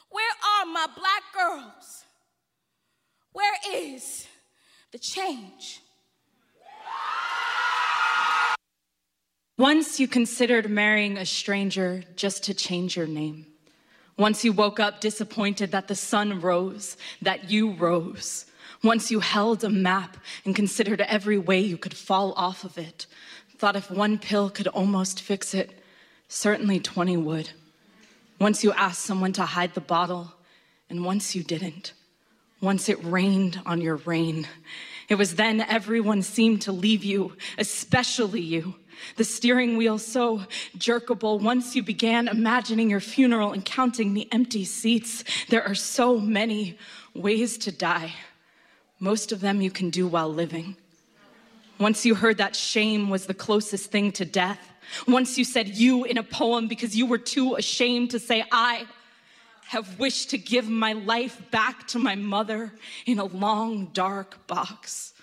Where are my black girls? Where is the change? Once you considered marrying a stranger just to change your name. Once you woke up disappointed that the sun rose, that you rose. Once you held a map and considered every way you could fall off of it. Thought if one pill could almost fix it, certainly 20 would. Once you asked someone to hide the bottle, and once you didn't. Once it rained on your rain. It was then everyone seemed to leave you, especially you. The steering wheel so jerkable. Once you began imagining your funeral and counting the empty seats, there are so many ways to die. Most of them you can do while living. Once you heard that shame was the closest thing to death. Once you said you in a poem because you were too ashamed to say I have wished to give my life back to my mother in a long, dark box.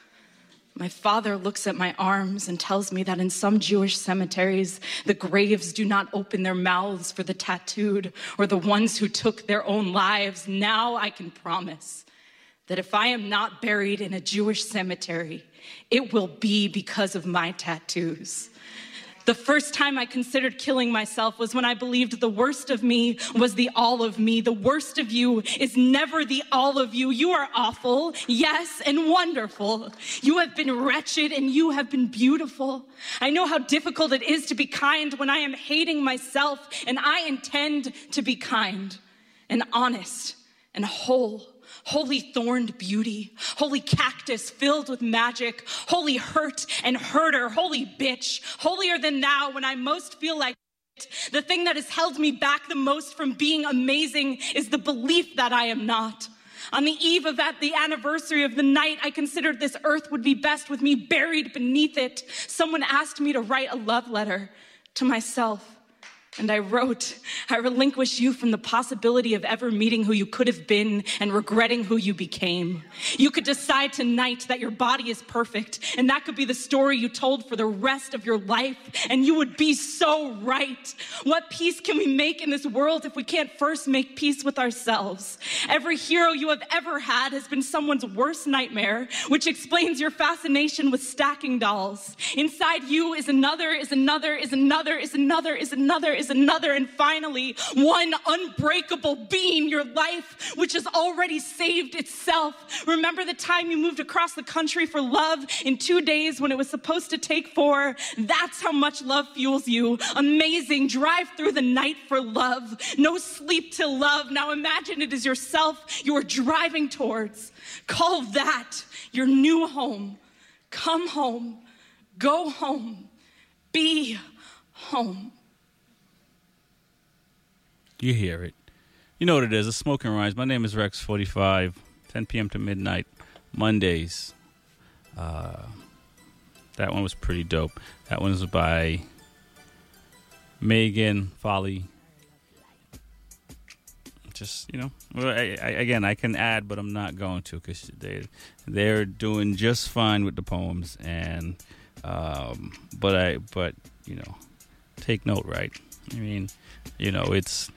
My father looks at my arms and tells me that in some Jewish cemeteries, the graves do not open their mouths for the tattooed or the ones who took their own lives. Now I can promise that if I am not buried in a Jewish cemetery, it will be because of my tattoos. The first time I considered killing myself was when I believed the worst of me was the all of me. The worst of you is never the all of you. You are awful, yes, and wonderful. You have been wretched and you have been beautiful. I know how difficult it is to be kind when I am hating myself, and I intend to be kind and honest and whole holy thorned beauty, holy cactus filled with magic, holy hurt and herder, holy bitch, holier than thou when I most feel like the thing that has held me back the most from being amazing is the belief that I am not. On the eve of that, the anniversary of the night I considered this earth would be best with me buried beneath it. Someone asked me to write a love letter to myself. And I wrote, I relinquish you from the possibility of ever meeting who you could have been and regretting who you became. You could decide tonight that your body is perfect, and that could be the story you told for the rest of your life, and you would be so right. What peace can we make in this world if we can't first make peace with ourselves? Every hero you have ever had has been someone's worst nightmare, which explains your fascination with stacking dolls. Inside you is another, is another, is another, is another, is another, is another, and finally, one unbreakable being, your life, which has already saved itself. Remember the time you moved across the country for love in two days when it was supposed to take four? That's how much love fuels you. Amazing. Drive through the night for love. No sleep till love. Now imagine it is yourself you are driving towards. Call that your new home. Come home. Go home. Be home. You hear it. You know what it is. A smoking rhymes. My name is Rex45. 10 p.m. to midnight, Mondays. Uh, that one was pretty dope. That one was by Megan Falley. Just you know, well, I, I, again, I can add, but I'm not going to because they they're doing just fine with the poems, and um, but I but you know, take note, right? I mean, you know, it's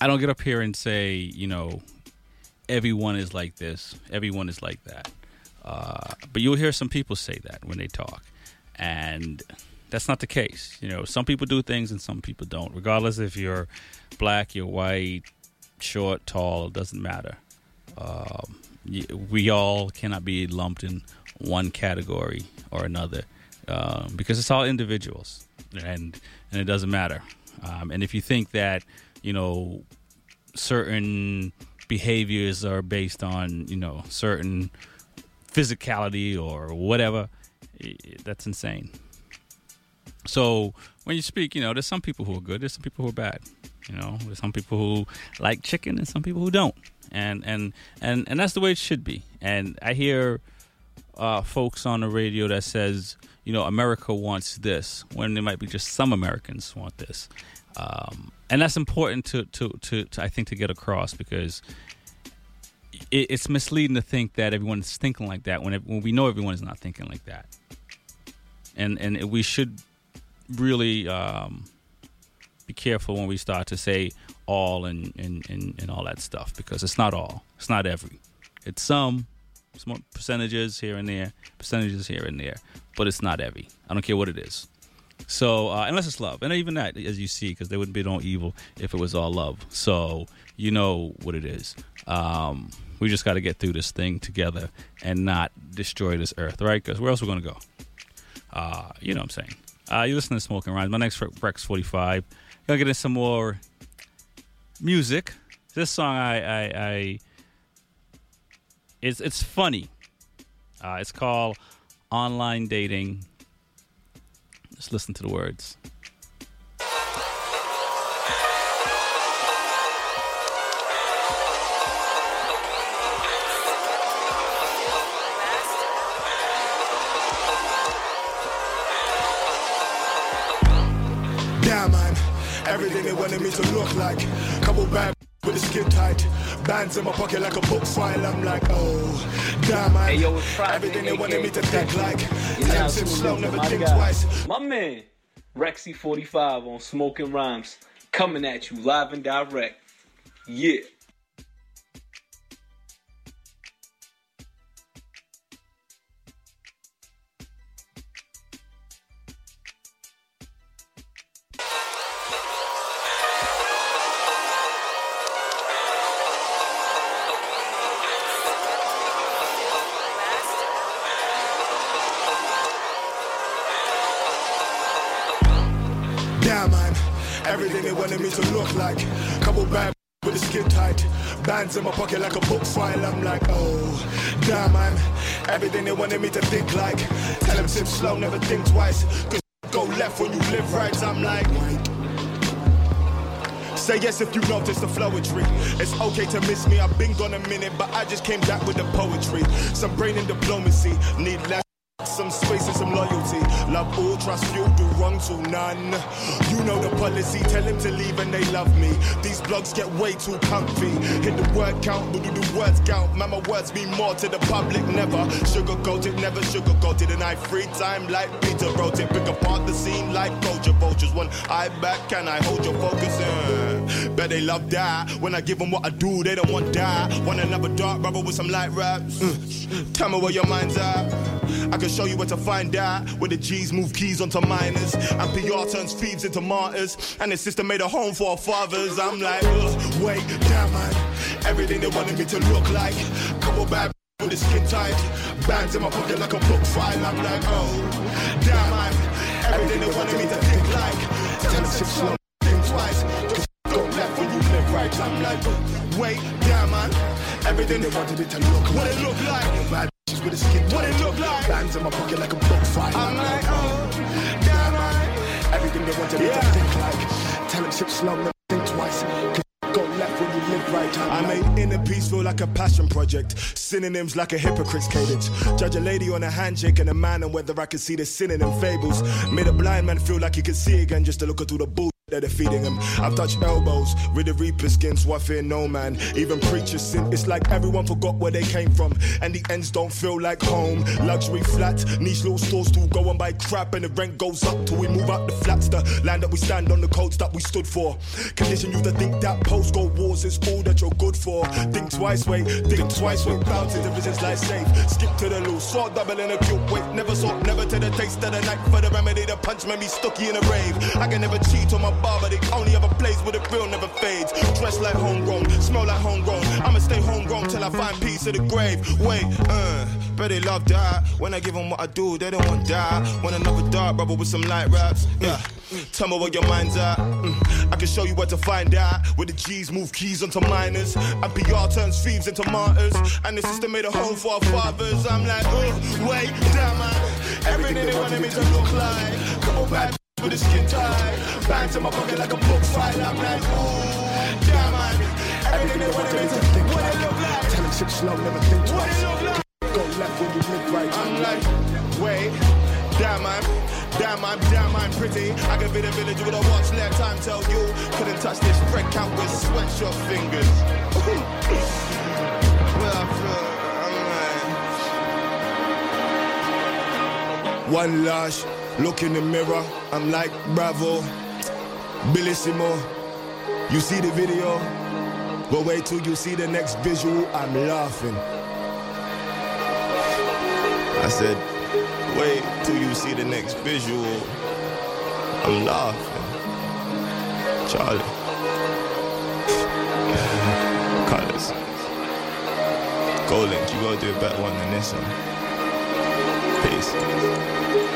I don't get up here and say, you know, everyone is like this, everyone is like that. Uh, but you'll hear some people say that when they talk, and that's not the case. You know, some people do things and some people don't. Regardless if you're black, you're white, short, tall, it doesn't matter. Um, we all cannot be lumped in one category or another. uh, because it's all individuals, and and it doesn't matter. Um, and if you think that you know certain behaviors are based on you know certain physicality or whatever, that's insane. So when you speak, you know, there's some people who are good, there's some people who are bad. You know, there's some people who like chicken and some people who don't. And and and and that's the way it should be. And I hear uh, folks on the radio that says, you know, America wants this, when there might be just some Americans want this. Um, and that's important to, to, to, to, I think, to get across because it, it's misleading to think that everyone's thinking like that when, it, when we know everyone is not thinking like that. And and we should really um, be careful when we start to say all and, and, and, and all that stuff because it's not all. It's not every. It's some, some percentages here and there, percentages here and there, but it's not every. I don't care what it is. So uh, unless it's love, and even that, as you see, because there wouldn't be no evil if it was all love. So you know what it is. Um, we just got to get through this thing together and not destroy this earth, right? Because where else we gonna go? Uh, you know what I'm saying. Uh, you listen to Smoking Rhymes. My next Rex 45. Gonna get in some more music. This song, I, I, I it's it's funny. Uh, it's called Online Dating. Just listen to the words. Man. Everything they wanted me to look like. Couple bad the skin tight. Bands in my pocket like a book file. I'm like, oh, damn, man. Hey, yo, Everything they wanted me to think like. You're Tell now them sit tuned slow, never my think guy. twice. My man, Rexy45 on Smoking Rhymes, coming at you live and direct. Yeah, wanted me to look like. Couple bad with the skin tight. Bands in my pocket like a book file. I'm like, oh, damn, man. Everything they wanted me to think like. Tell them sit slow, never think twice. Cause go left when you live right. I'm like, Say yes if you notice the flowetry. It's okay to miss me. I've been gone a minute, but I just came back with the poetry. Some brain and diplomacy. Need less. Some space and some loyalty. Love all, trust few, do wrong to none. You know the policy, tell him to leave and they love me. These blogs get way too comfy. Hit the word count, but do the words count. Man, my words mean more to the public, never. Sugarcoated, never sugarcoated. And I free time like Peter wrote it. Pick apart the scene like culture vultures. One eye back, can I hold your focus? Uh, bet they love that. When I give them what I do, they don't want that. Want another dark brother with some light raps? Uh, tell me where your mind's at. I can show you where to find out Where the G's move keys onto minors. And PR turns thieves into martyrs. And the system made a home for our fathers. I'm like, ugh, wait, damn man. Everything they wanted me to look like. Couple bad with the skin tight. Bands in my pocket like a book file. I'm like, oh, damn man. Everything they wanted me to think like. Tell them sit slow, think twice. Cause go left when you live right. I'm like, wait, damn man. Everything they wanted me to look like. What it look like? With the skin. What it look like? Bands in my pocket like a book fight. I'm like, oh, damn man. Everything they wanted me to think like. Tell them sit slow, never think twice. Cause Go left when you live right. I made inner peace feel like a passion project. Synonyms like a hypocrite's cadence. Judge a lady on a handshake and a man on whether I can see the sin in them fables. Made a blind man feel like he could see again just to look through the bull they're defeating him. I've touched elbows with the reaper skin, so I fear no man. Even preachers sin. It's like everyone forgot where they came from, and the ends don't feel like home. Luxury flat, niche little stores to go and buy crap, and the rent goes up till we move out the flats. The land that we stand on, the codes that we stood for. Condition you to think that postcode wars is all that you're good for. Think twice, wait, think twice, wait. Bounce into business like safe. Skip to the loose, saw double in a cute wait. Never saw, never to the taste of the night for the remedy. The punch made me stucky in a rave. I can never cheat on my barber, the only other place where the real never fades. Dressed like homegrown, smell like homegrown. I'ma stay homegrown till I find peace of the grave. Wait, uh, but they love that. When I give them what I do, they don't want that. Want another dark brother with some light raps. Yeah. Tell me where your mind's at. Mm. I can show you where to find out. Where the G's move keys onto minors. And PR turns thieves into martyrs. And the system made a home for our fathers. I'm like, oh, wait, damn man. Everything they wanted me to look like. Couple bad with a skin tight. Bands in my pocket like a book fight. I'm like, oh, damn man. Everything they wanted me to think what it look like. Tell them shit slow, never think twice. What it look like. Go left when you live right. I'm like, wait, damn man, damn man, damn man, pretty. I can be the village with a watch left time. Tell you, couldn't touch this spread count with sweatshop fingers. well, I feel, I'm One lash, look in the mirror. I'm like, bravo, bellissimo. You see the video, but wait till you see the next visual. I'm laughing. I said, wait till you see the next visual. I'm laughing. Charlie. Colors. Gold link, you gotta do a better one than this one. Peace.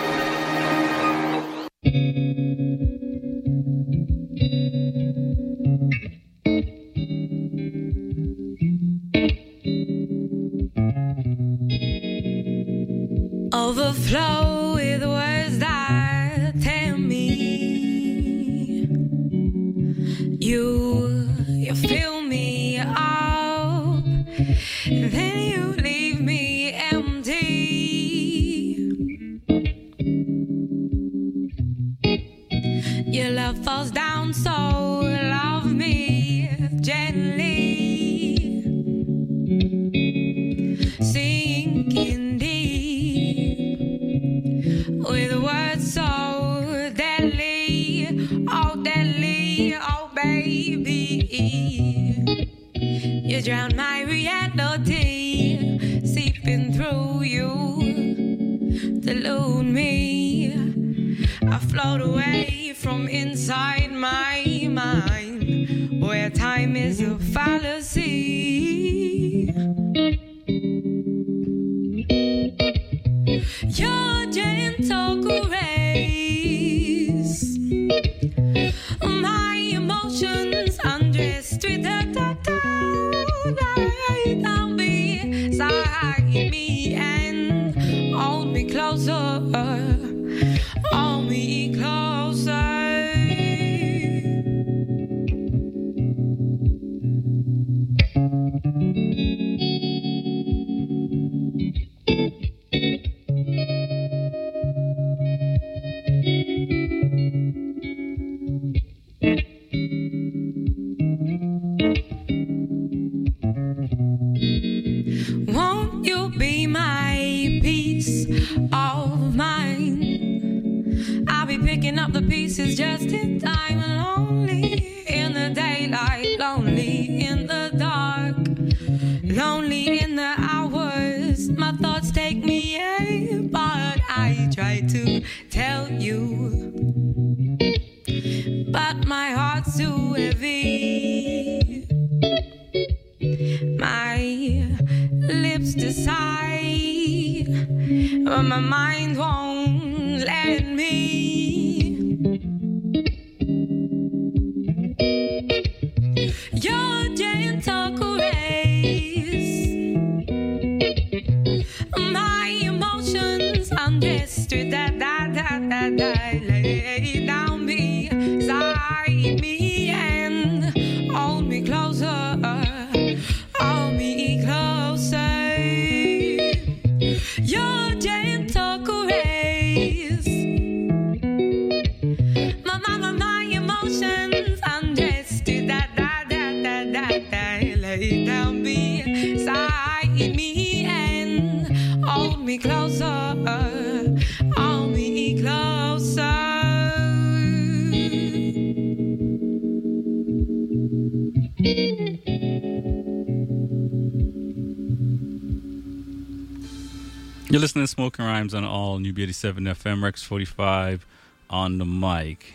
Rhymes on all New B87 FM, Rex 45 on the mic.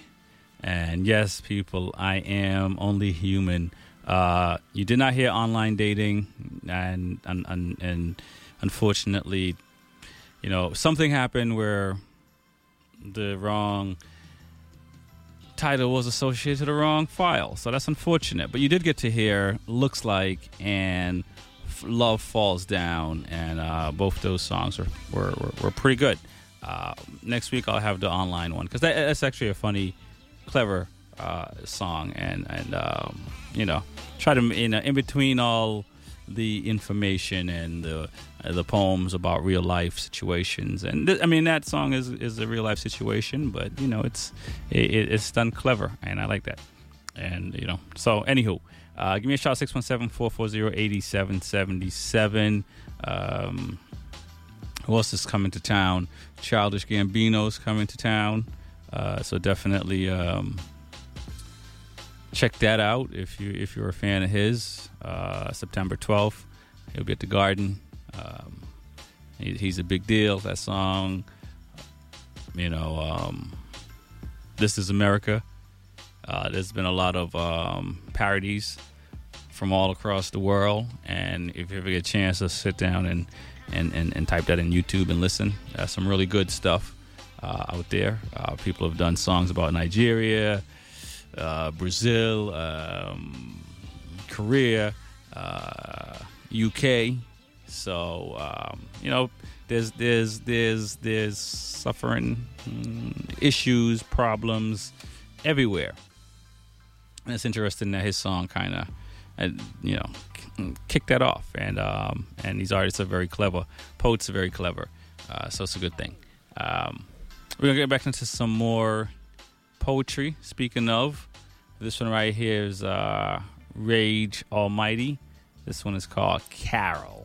And yes, people, I am only human. Uh, you did not hear online dating, and and and, and unfortunately, you know, something happened where the wrong title was associated to the wrong file. So that's unfortunate. But you did get to hear Looks Like and Love Falls Down. And uh, both those songs were, were, were, were pretty good. Uh, next week I'll have the online one because that, that's actually a funny, clever uh, song. And, and um, you know, try to, know, in between all the information and the the poems about real life situations. And th- I mean that song is is a real life situation, but you know it's it, it's done clever, and I like that. And you know, so anywho, uh, give me a shout 617-440-8777. Um, who else is coming to town? Childish Gambino's coming to town, uh, so definitely. Um, check that out if you if you're a fan of his. Uh, September 12th, he'll be at the Garden. Um, he, he's a big deal. That song, you know, um, "This Is America." Uh, there's been a lot of um, parodies from all across the world, and if you ever get a chance to sit down and and, and, and type that in YouTube and listen, there's some really good stuff uh, out there. Uh, people have done songs about Nigeria uh, Brazil, um, Korea, uh, UK. So um, you know, there's there's there's there's suffering, mm, issues, problems everywhere. And it's interesting that his song kind of, you know, kicked that off. And um, and these artists are very clever. Poets are very clever. Uh, so it's a good thing. Um, we're gonna get back into some more poetry. Speaking of, this one right here is uh, Rage Almighty. This one is called Carol.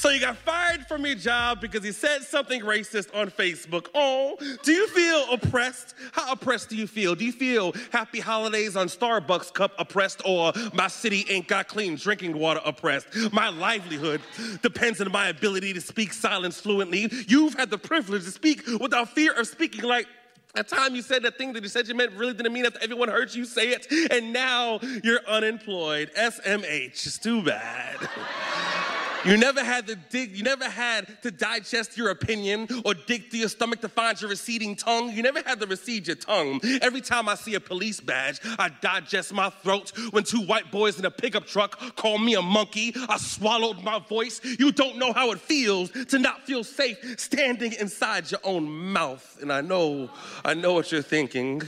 So you got fired from your job because you said something racist on Facebook. Oh, do you feel oppressed? How oppressed do you feel? Do you feel happy holidays on Starbucks cup oppressed or my city ain't got clean drinking water oppressed? My livelihood depends on my ability to speak silence fluently. You've had the privilege to speak without fear of speaking like that time you said that thing that you said you meant really didn't mean that everyone heard you say it, and now you're unemployed. SMH. It's too bad. You never had to dig, you never had to digest your opinion or dig through your stomach to find your receding tongue. You never had to recede your tongue. Every time I see a police badge, I digest my throat. When two white boys in a pickup truck call me a monkey, I swallowed my voice. You don't know how it feels to not feel safe standing inside your own mouth. And I know, I know what you're thinking.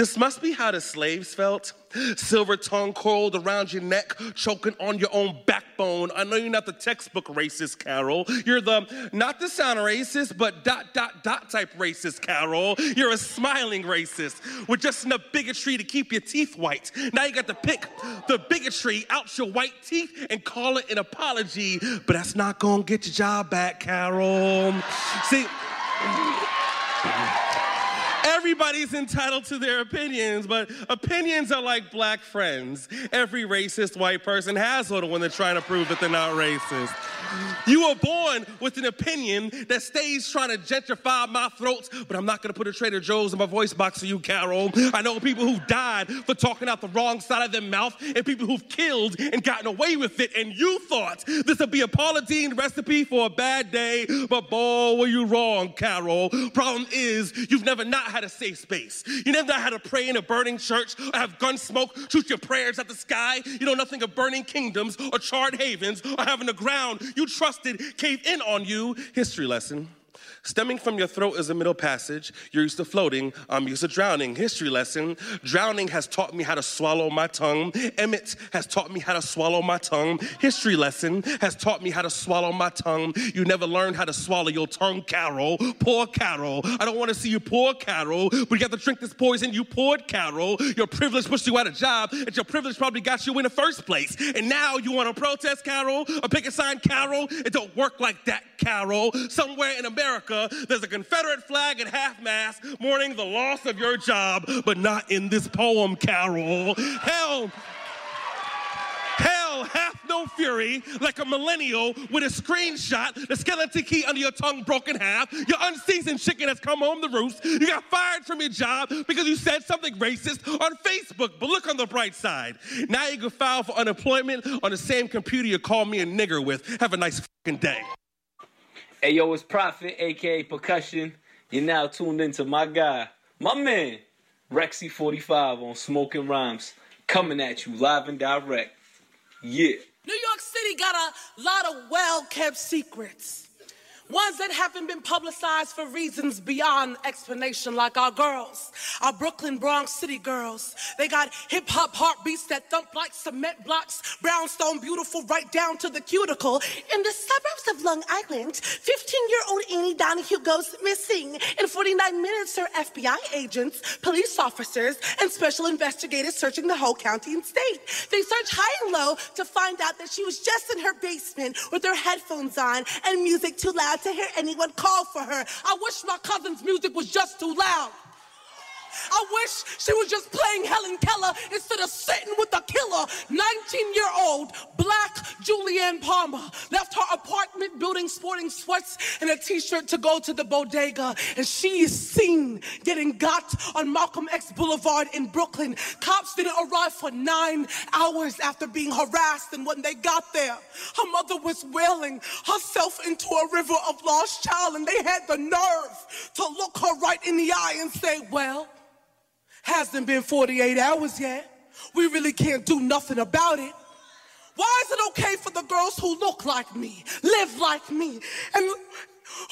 This must be how the slaves felt. Silver tongue coiled around your neck, choking on your own backbone. I know you're not the textbook racist, Carol. You're the not the sound racist, but dot dot dot type racist, Carol. You're a smiling racist with just enough bigotry to keep your teeth white. Now you got to pick the bigotry out your white teeth and call it an apology, but that's not gonna get your job back, Carol. See. Everybody's entitled to their opinions, but opinions are like black friends. Every racist white person has one when they're trying to prove that they're not racist. You were born with an opinion that stays trying to gentrify my throat, but I'm not gonna put a Trader Joe's in my voice box for you, Carol. I know people who've died for talking out the wrong side of their mouth and people who've killed and gotten away with it, and you thought this would be a Paula Deen recipe for a bad day, but boy, were you wrong, Carol. Problem is, you've never not had a safe space. You never had to pray in a burning church or have gun smoke shoot your prayers at the sky. You know nothing of burning kingdoms or charred havens or having the ground you trusted cave in on you. History lesson. Stemming from your throat is a middle passage. You're used to floating, I'm used to drowning. History lesson. Drowning has taught me how to swallow my tongue. Emmett has taught me how to swallow my tongue. History lesson has taught me how to swallow my tongue. You never learned how to swallow your tongue, Carol. Poor Carol. I don't want to see you poor Carol, but you got to drink this poison you poured, Carol. Your privilege pushed you out of job, and your privilege probably got you in the first place. And now you want to protest, Carol, or pick a sign, Carol? It don't work like that, Carol. Somewhere in America, there's a Confederate flag at half mast mourning the loss of your job, but not in this poem, Carol. Hell, hell, half no fury, like a millennial with a screenshot, the skeleton key under your tongue broken half, your unseasoned chicken has come home to roost. You got fired from your job because you said something racist on Facebook. But look on the bright side. Now you can file for unemployment on the same computer you call me a nigger with. Have a nice fucking day. Hey yo, it's Prophet, aka Percussion. You're now tuned into my guy, my man, Rexy45 on Smoking Rhymes, coming at you live and direct. Yeah. New York City got a lot of well kept secrets. Ones that haven't been publicized for reasons beyond explanation, like our girls, our Brooklyn Bronx City girls. They got hip hop heartbeats that thump like cement blocks, brownstone beautiful right down to the cuticle. In the suburbs of Long Island, 15 year old Annie Donahue goes missing. In 49 minutes, her FBI agents, police officers, and special investigators searching the whole county and state. They search high and low to find out that she was just in her basement with her headphones on and music too loud to hear anyone call for her. I wish my cousin's music was just too loud. I wish she was just playing Helen Keller instead of sitting with the killer. 19 year old black Julianne Palmer left her apartment building sporting sweats and a t shirt to go to the bodega. And she is seen getting got on Malcolm X Boulevard in Brooklyn. Cops didn't arrive for nine hours after being harassed. And when they got there, her mother was wailing herself into a river of lost child. And they had the nerve to look her right in the eye and say, Well, Hasn't been 48 hours yet. We really can't do nothing about it. Why is it okay for the girls who look like me, live like me, and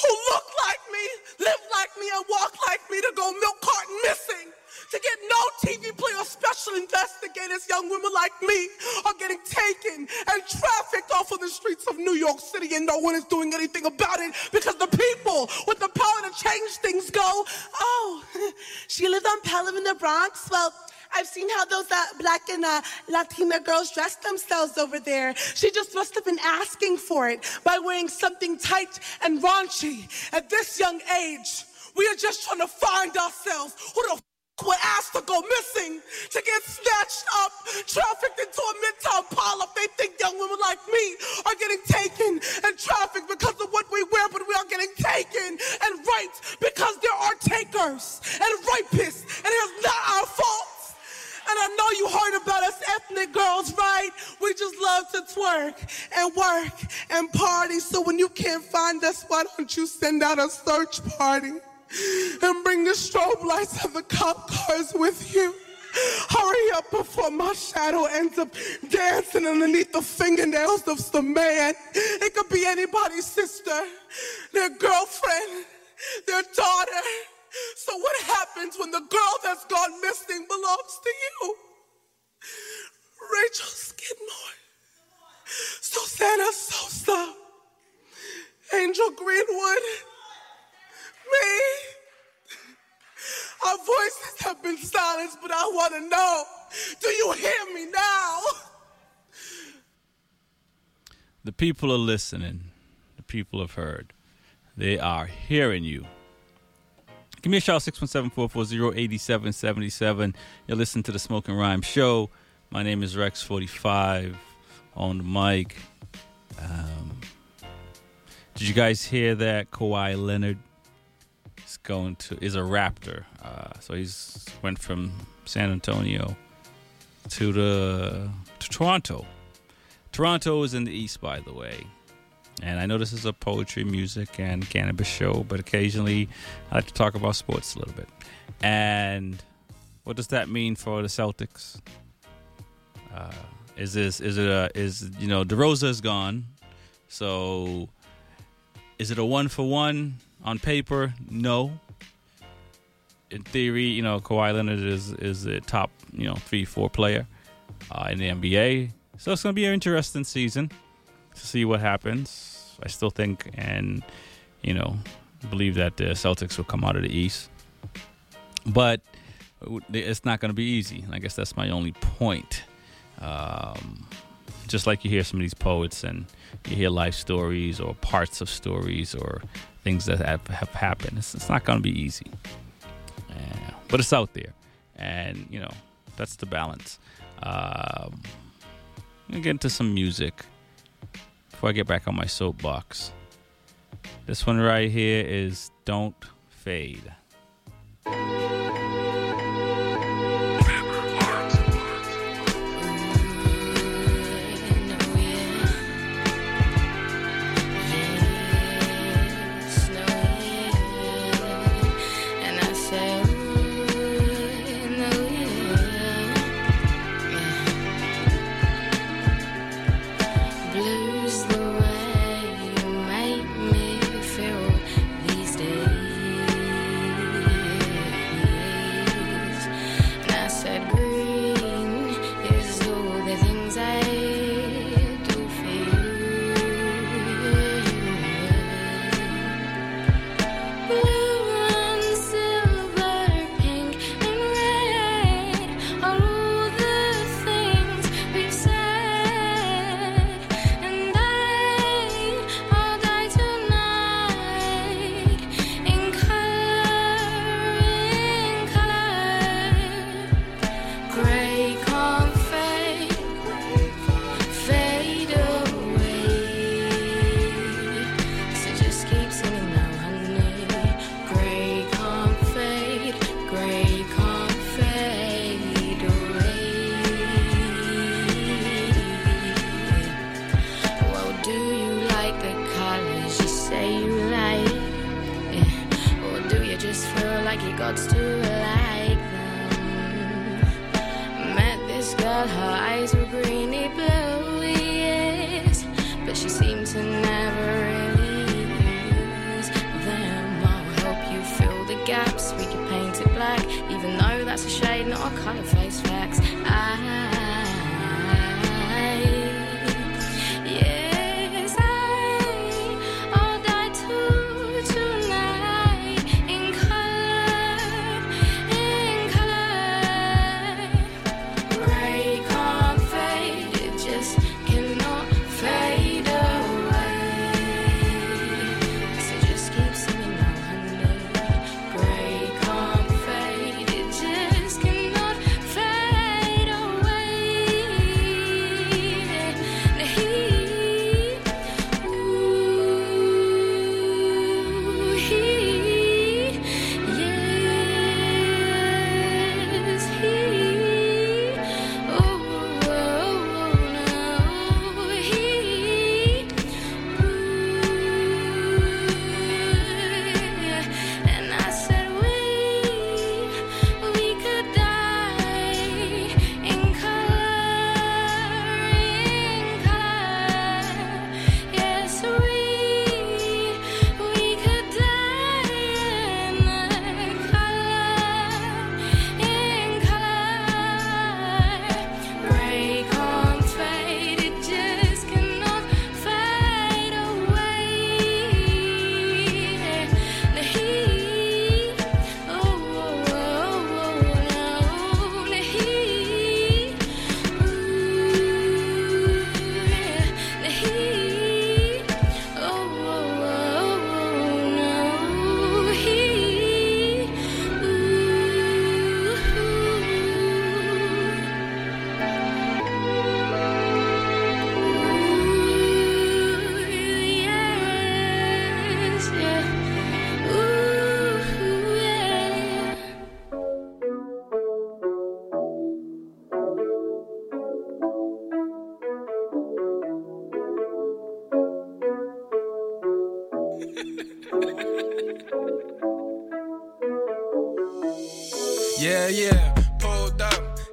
who look like me, live like me, and walk like me to go milk carton missing? To get no TV play or special investigators, young women like me are getting taken and trafficked off of the streets of New York City, and no one is doing anything about it because the people with the power to change things go, oh, she lived on Pelham in the Bronx? Well, I've seen how those uh, black and uh, Latina girls dress themselves over there. She just must have been asking for it by wearing something tight and raunchy. At this young age, we are just trying to find ourselves. Who the f- were asked to go missing, to get snatched up, trafficked into a midtown pileup. They think young women like me are getting taken and trafficked because of what we wear, but we are getting taken and raped because there are takers and rapists, and it's not our fault. And I know you heard about us ethnic girls, right? We just love to twerk and work and party. So when you can't find us, why don't you send out a search party and bring the strobe lights of the cop cars with you? Hurry up before my shadow ends up dancing underneath the fingernails of some man. It could be anybody's sister, their girlfriend, their daughter. So, what happens when the girl that's gone missing belongs to you? Rachel Skidmore, Susanna Sosa, Angel Greenwood, me. Our voices have been silenced, but I want to know do you hear me now? The people are listening. The people have heard. They are hearing you. Give me a shout 617-440-8777. You're listening to the Smoking Rhyme Show. My name is Rex45 on the mic. Um, did you guys hear that Kawhi Leonard is going to is a Raptor? Uh, so he's went from San Antonio to the to Toronto. Toronto is in the east, by the way. And I know this is a poetry, music, and cannabis show, but occasionally I like to talk about sports a little bit. And what does that mean for the Celtics? Uh, is this is it a is you know DeRozan is gone, so is it a one for one on paper? No. In theory, you know Kawhi Leonard is is a top you know three four player uh, in the NBA, so it's going to be an interesting season to see what happens. I still think and you know believe that the Celtics will come out of the East, but it's not going to be easy. I guess that's my only point. Um, just like you hear some of these poets and you hear life stories or parts of stories or things that have, have happened, it's, it's not going to be easy. Uh, but it's out there, and you know that's the balance. Um, get into some music before I get back on my soapbox. This one right here is Don't Fade. Yeah, yeah.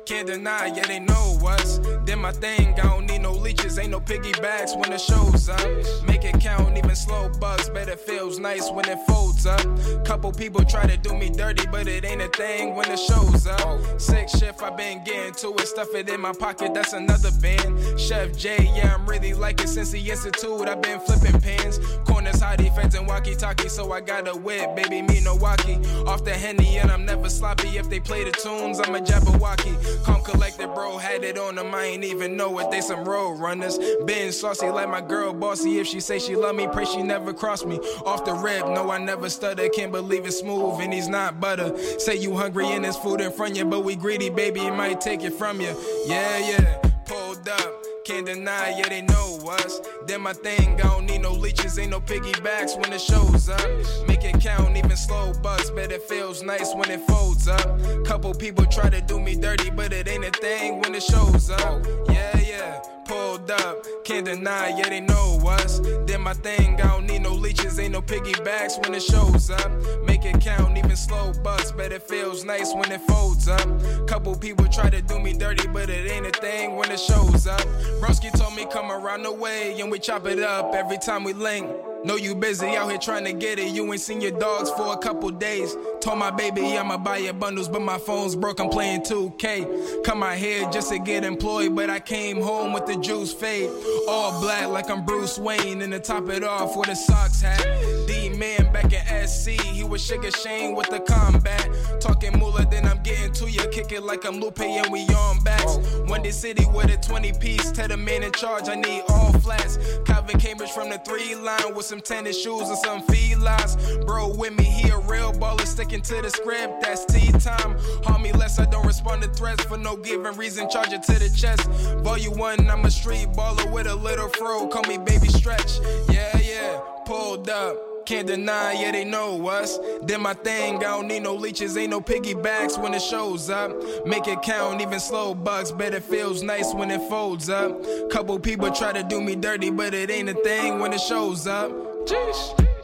Can't deny, yeah, they know us. Then my thing, I don't need no leeches, ain't no piggybacks when the show's up. Make it count, even slow bucks, but it feels nice when it folds up. Couple people try to do me dirty, but it ain't a thing when the show's up. Six shift, i been getting to it, stuff it in my pocket, that's another band. Chef J, yeah, I'm really like it since the institute, i been flipping pins. Corners, high defense, and walkie talkie, so I got a whip, baby, me no walkie. Off the henny, and I'm never sloppy. If they play the tunes, I'm a Jabberwocky. Calm collected, bro, had it on them, I ain't even know it. They some road runners. Been saucy like my girl, bossy. If she say she love me, pray she never cross me. Off the rip, no, I never stutter. Can't believe it's smooth, and he's not butter. Say you hungry and there's food in front of you, but we greedy, baby, might take it from you. Yeah, yeah, pulled up. Can't deny, yeah, they know us. Then my thing, I don't need no leeches, ain't no piggybacks when it shows up. Make it count, even slow bucks, but it feels nice when it folds up. Couple people try to do me dirty, but it ain't a thing when it shows up. Yeah, yeah, pulled up, can't deny, yeah, they know us. Then my thing, I don't need no leeches, ain't no piggybacks when it shows up. Make it count, even slow bucks, but it feels nice when it folds up. Couple people try to do me dirty, but it ain't a thing when it shows up. Broski told me come around the way and we chop it up every time we link. Know you busy out here trying to get it. You ain't seen your dogs for a couple days. Told my baby I'ma buy your bundles, but my phone's broke. I'm playing 2K. Come out here just to get employed, but I came home with the juice fade. All black like I'm Bruce Wayne, and to top it off with a socks hat. Man back in SC, he was Sugar Shane with the combat. Talking moolah, then I'm getting to you. Kick it like I'm Lupe and we on backs. One city with a 20 piece. Tell the man in charge, I need all flats. Calvin Cambridge from the three line with some tennis shoes and some felines. Bro, with me, he a real baller, sticking to the script. That's tea time. Harm me less, I don't respond to threats for no given reason. Charge it to the chest. Volume one, I'm a street baller with a little fro. Call me baby stretch. Yeah, yeah, pulled up. Can't deny, yeah, they know us. Then my thing, I don't need no leeches, ain't no piggybacks when it shows up. Make it count, even slow bucks, bet it feels nice when it folds up. Couple people try to do me dirty, but it ain't a thing when it shows up. Jeez.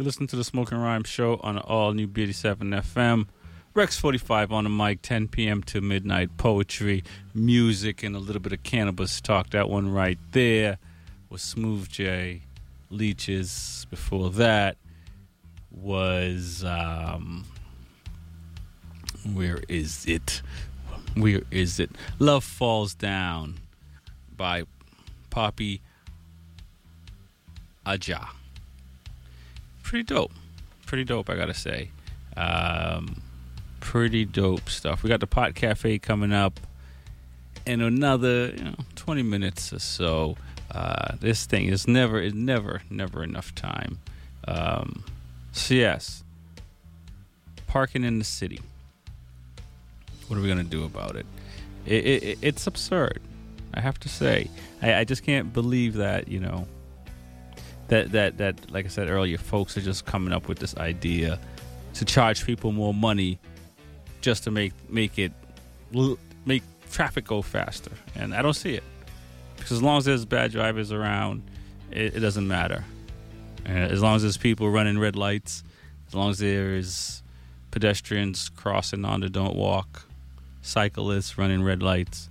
You're listening to the Smoking Rhyme Show on all new B87 FM. Rex 45 on the mic, 10 p.m. to midnight. Poetry, music, and a little bit of cannabis talk. That one right there was Smooth J. Leeches. Before that was. Um, where is it? Where is it? Love Falls Down by Poppy Aja pretty dope. Pretty dope, I gotta say. Um, pretty dope stuff. We got the Pot Cafe coming up in another you know, 20 minutes or so. Uh, this thing is never, is never, never enough time. Um, so yes, parking in the city. What are we gonna do about it? it, it it's absurd. I have to say, I, I just can't believe that you know that that that like I said earlier, folks are just coming up with this idea to charge people more money just to make make it make traffic go faster, and I don't see it because as long as there's bad drivers around, it, it doesn't matter. And as long as there's people running red lights, as long as there's pedestrians crossing on the don't walk, cyclists running red lights,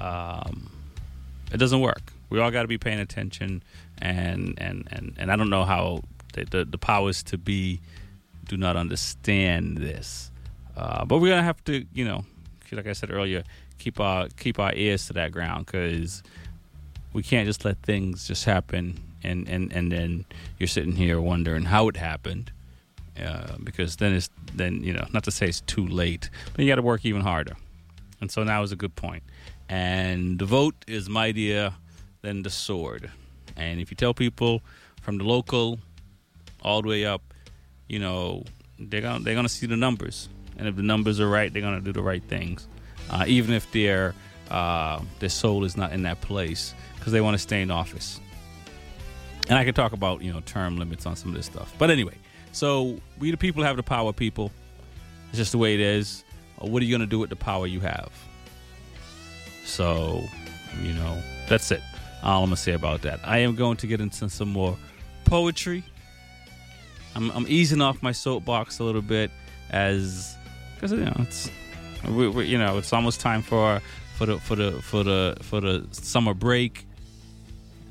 um, it doesn't work. We all got to be paying attention and and and, and I don't know how the, the, the powers to be do not understand this. Uh, but we're gonna have to, you know, like I said earlier, keep our keep our ears to that ground because we can't just let things just happen and and and then you're sitting here wondering how it happened. Uh, because then it's then you know not to say it's too late, but you got to work even harder. And so now is a good point. And the vote is mightier than the sword. And if you tell people from the local all the way up, you know, they're gonna they're gonna see the numbers, and if the numbers are right, they're gonna do the right things, uh, even if their uh, their soul is not in that place because they want to stay in office. And I could talk about you know term limits on some of this stuff, but anyway, so we the people have the power. People, it's just the way it is. Uh, what are you gonna do with the power you have? So, you know, that's it all I'm gonna say about that. I am going to get into some more poetry. I'm, I'm easing off my soapbox a little bit as because you know it's we, we, you know it's almost time for for the for the for the for the summer break,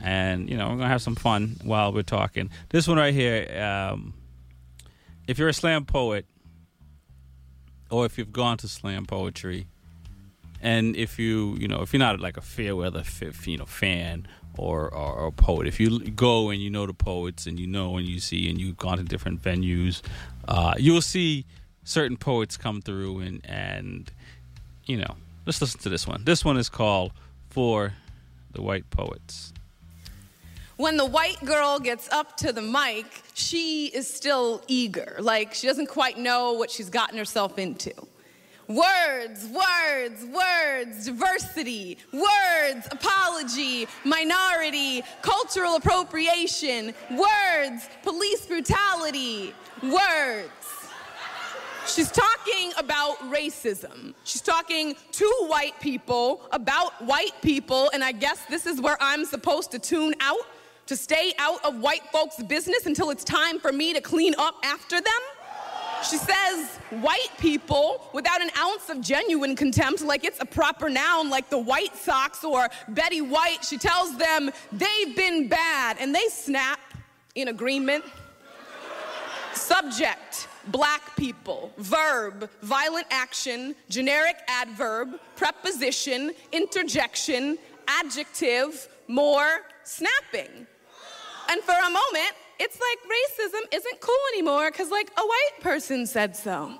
and you know we're gonna have some fun while we're talking. This one right here, um, if you're a slam poet, or if you've gone to slam poetry, and if you, you know, if you're not like a fair weather, you know, fan or, or, or poet, if you go and you know the poets and you know and you see and you've gone to different venues, uh, you'll see certain poets come through and and you know Let's listen to this one. This one is called For the White Poets. When the white girl gets up to the mic, she is still eager. Like she doesn't quite know what she's gotten herself into. Words, words, words, diversity, words, apology, minority, cultural appropriation, words, police brutality, words. She's talking about racism. She's talking to white people about white people, and I guess this is where I'm supposed to tune out to stay out of white folks' business until it's time for me to clean up after them. She says white people without an ounce of genuine contempt, like it's a proper noun, like the White Sox or Betty White. She tells them they've been bad, and they snap in agreement. Subject, black people. Verb, violent action. Generic adverb, preposition, interjection, adjective, more, snapping. And for a moment, it's like racism isn't cool anymore because, like, a white person said so.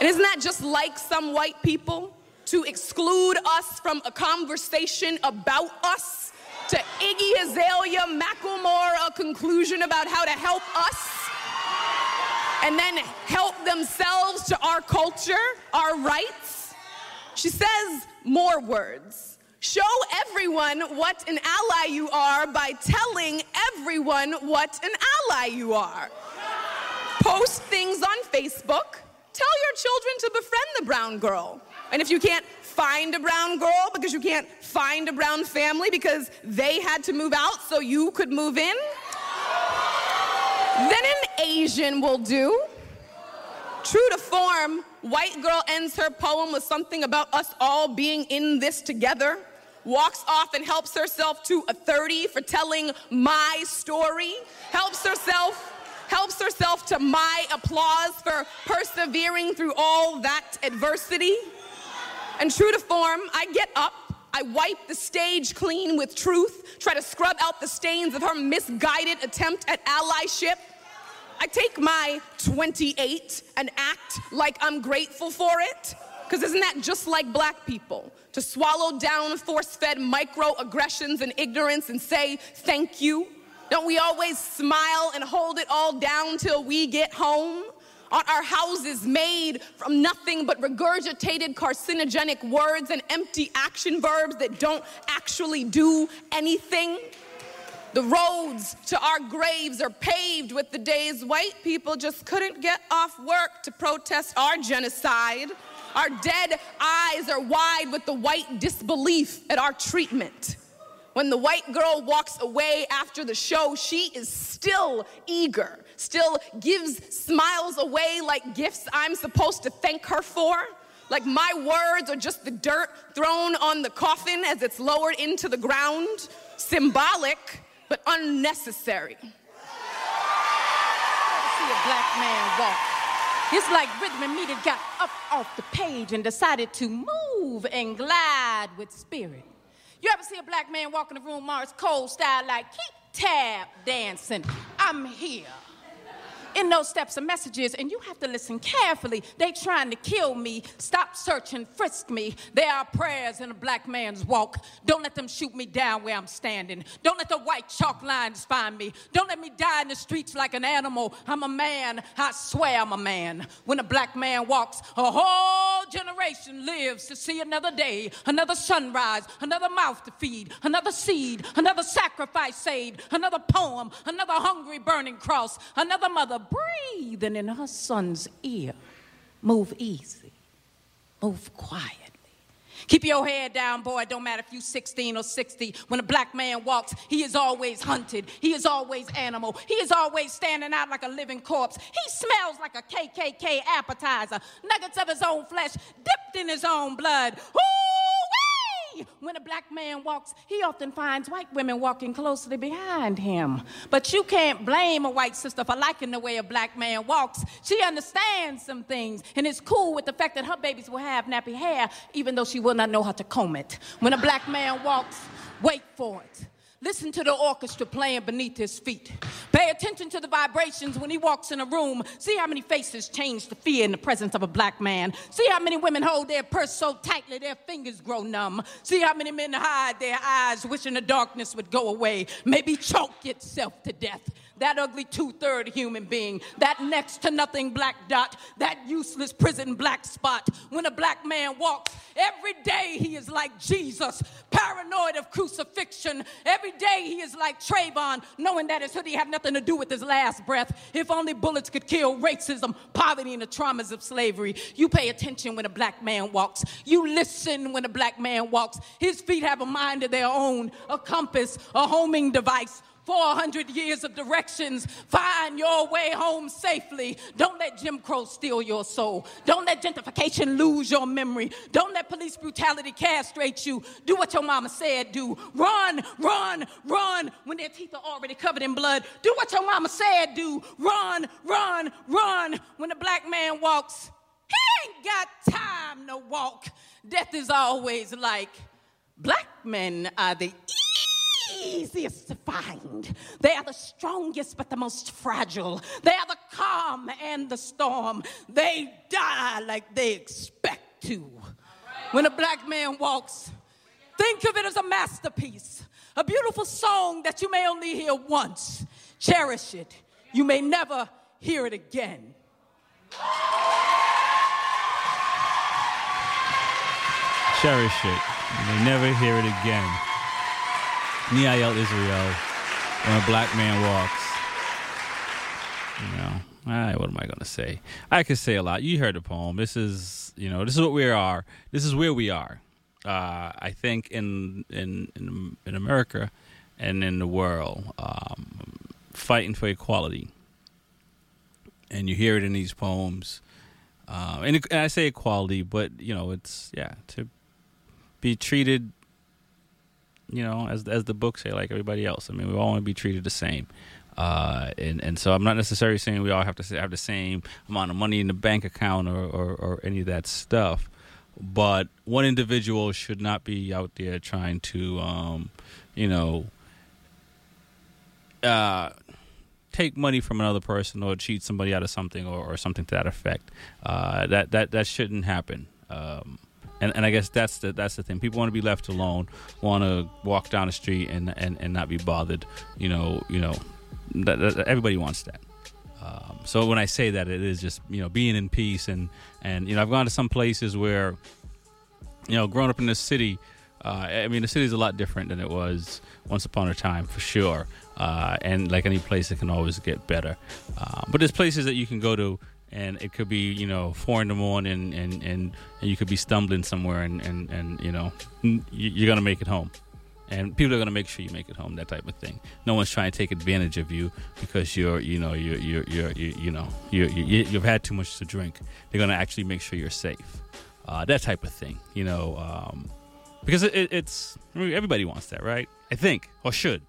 And isn't that just like some white people to exclude us from a conversation about us? To Iggy Azalea Macklemore a conclusion about how to help us? And then help themselves to our culture, our rights? She says more words. Show everyone what an ally you are by telling everyone what an ally you are. Post things on Facebook. Tell your children to befriend the brown girl. And if you can't find a brown girl because you can't find a brown family because they had to move out so you could move in, then an Asian will do. True to form, White Girl ends her poem with something about us all being in this together. Walks off and helps herself to a 30 for telling my story. Helps herself helps herself to my applause for persevering through all that adversity. And true to form, I get up, I wipe the stage clean with truth, try to scrub out the stains of her misguided attempt at allyship. I take my 28 and act like I'm grateful for it. Because isn't that just like black people? To swallow down force fed microaggressions and ignorance and say thank you? Don't we always smile and hold it all down till we get home? Aren't our houses made from nothing but regurgitated carcinogenic words and empty action verbs that don't actually do anything? The roads to our graves are paved with the days white people just couldn't get off work to protest our genocide. Our dead eyes are wide with the white disbelief at our treatment. When the white girl walks away after the show, she is still eager, still gives smiles away like gifts I'm supposed to thank her for. Like my words are just the dirt thrown on the coffin as it's lowered into the ground. Symbolic, but unnecessary. see a black man walk. It's like rhythm and meter got up off the page and decided to move and glide with spirit. You ever see a black man walk in the room, Mars Cole style, like keep tap dancing? I'm here. In those steps are messages, and you have to listen carefully. They trying to kill me. Stop searching, frisk me. There are prayers in a black man's walk. Don't let them shoot me down where I'm standing. Don't let the white chalk lines find me. Don't let me die in the streets like an animal. I'm a man. I swear I'm a man. When a black man walks, a whole generation lives to see another day, another sunrise, another mouth to feed, another seed, another sacrifice saved, another poem, another hungry burning cross, another mother breathing in her son's ear. Move easy, move quietly. Keep your head down, boy. Don't matter if you 16 or 60. When a black man walks, he is always hunted. He is always animal. He is always standing out like a living corpse. He smells like a KKK appetizer. Nuggets of his own flesh dipped in his own blood. When a black man walks, he often finds white women walking closely behind him. But you can't blame a white sister for liking the way a black man walks. She understands some things and is cool with the fact that her babies will have nappy hair, even though she will not know how to comb it. When a black man walks, wait for it. Listen to the orchestra playing beneath his feet. Pay attention to the vibrations when he walks in a room. See how many faces change to fear in the presence of a black man. See how many women hold their purse so tightly their fingers grow numb. See how many men hide their eyes, wishing the darkness would go away. Maybe choke itself to death that ugly two third human being, that next to nothing black dot, that useless prison black spot. When a black man walks, every day he is like Jesus, paranoid of crucifixion. Every day he is like Trayvon, knowing that his hoodie had nothing to do with his last breath. If only bullets could kill racism, poverty, and the traumas of slavery. You pay attention when a black man walks. You listen when a black man walks. His feet have a mind of their own, a compass, a homing device, 400 years of directions. Find your way home safely. Don't let Jim Crow steal your soul. Don't let gentrification lose your memory. Don't let police brutality castrate you. Do what your mama said do. Run, run, run when their teeth are already covered in blood. Do what your mama said do. Run, run, run when a black man walks. He ain't got time to walk. Death is always like, black men are the easiest to find. They are the strongest but the most fragile. They are the calm and the storm. They die like they expect to. When a black man walks, think of it as a masterpiece, a beautiful song that you may only hear once. Cherish it. You may never hear it again. Cherish it. You may never hear it again. Niall Israel, when a black man walks. You know, ah, what am I going to say? I could say a lot. You heard the poem. This is, you know, this is what we are. This is where we are. Uh, I think in in in, in America and in the world, um, fighting for equality, and you hear it in these poems. Uh, and, and I say equality, but you know, it's yeah to be treated you know, as as the books say, like everybody else. I mean, we all want to be treated the same. Uh, and and so I'm not necessarily saying we all have to have the same amount of money in the bank account or, or, or any of that stuff. But one individual should not be out there trying to, um, you know, uh, take money from another person or cheat somebody out of something or, or something to that effect. Uh, that that that shouldn't happen. Um, and and I guess that's the that's the thing. People want to be left alone, want to walk down the street and, and, and not be bothered. You know, you know, that, that, everybody wants that. Um, so when I say that, it is just you know being in peace and and you know I've gone to some places where you know growing up in this city. Uh, I mean, the city is a lot different than it was once upon a time, for sure. Uh, and like any place, it can always get better. Uh, but there's places that you can go to and it could be you know four in the morning and and, and, you could be stumbling somewhere and, and, and you know you're gonna make it home. And people are gonna make sure you make it home that type of thing. No one's trying to take advantage of you because you're you know you're you're, you're, you you know you you've had too much to drink. They're gonna actually make sure you're safe. Uh, that type of thing you know um, because it, it's everybody wants that right? I think or should.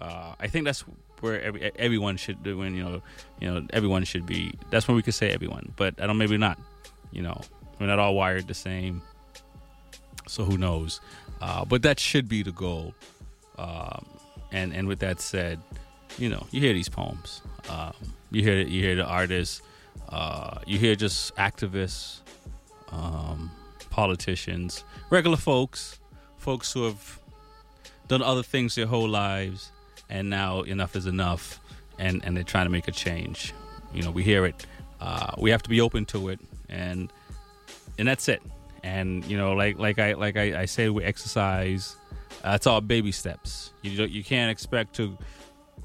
Uh, i think that's where every, everyone should do and you know you know everyone should be that's when we could say everyone but i don't maybe not you know we're not all wired the same. So who knows? Uh, but that should be the goal. Um, and and with that said you know you hear these poems. Um, you hear you hear the artists uh, you hear just activists um, politicians regular folks folks who have done other things their whole lives and now enough is enough, and and they're trying to make a change. You know, we hear it. Uh, we have to be open to it, and and that's it. And you know, like like I like I, I say, we exercise. Uh, it's all baby steps. You you can't expect to,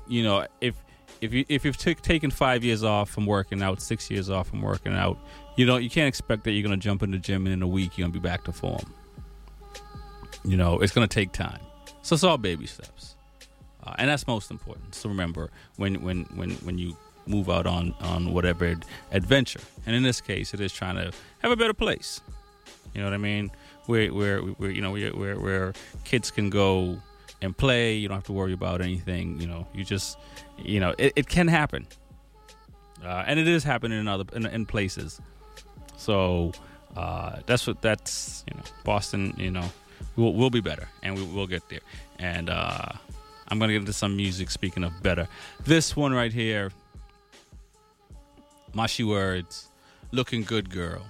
you know, if if you if you've t- taken five years off from working out, six years off from working out, you know, you can't expect that you're gonna jump in the gym and in a week you're gonna be back to form. You know, it's gonna take time. So it's all baby steps uh, and that's most important. So remember when when when when you move out on on whatever adventure, and in this case, it is trying to have a better place. You know what I mean? Where where where you know where where, where kids can go and play. You don't have to worry about anything. You know, you just you know it, it can happen, uh, and it is happening in other in, in places. So uh, that's what that's you know Boston. You know we'll, we'll be better, and we, will get there. And uh, I'm going to get into some music, speaking of better. This one right here, Mashi Words, Looking Good Girl.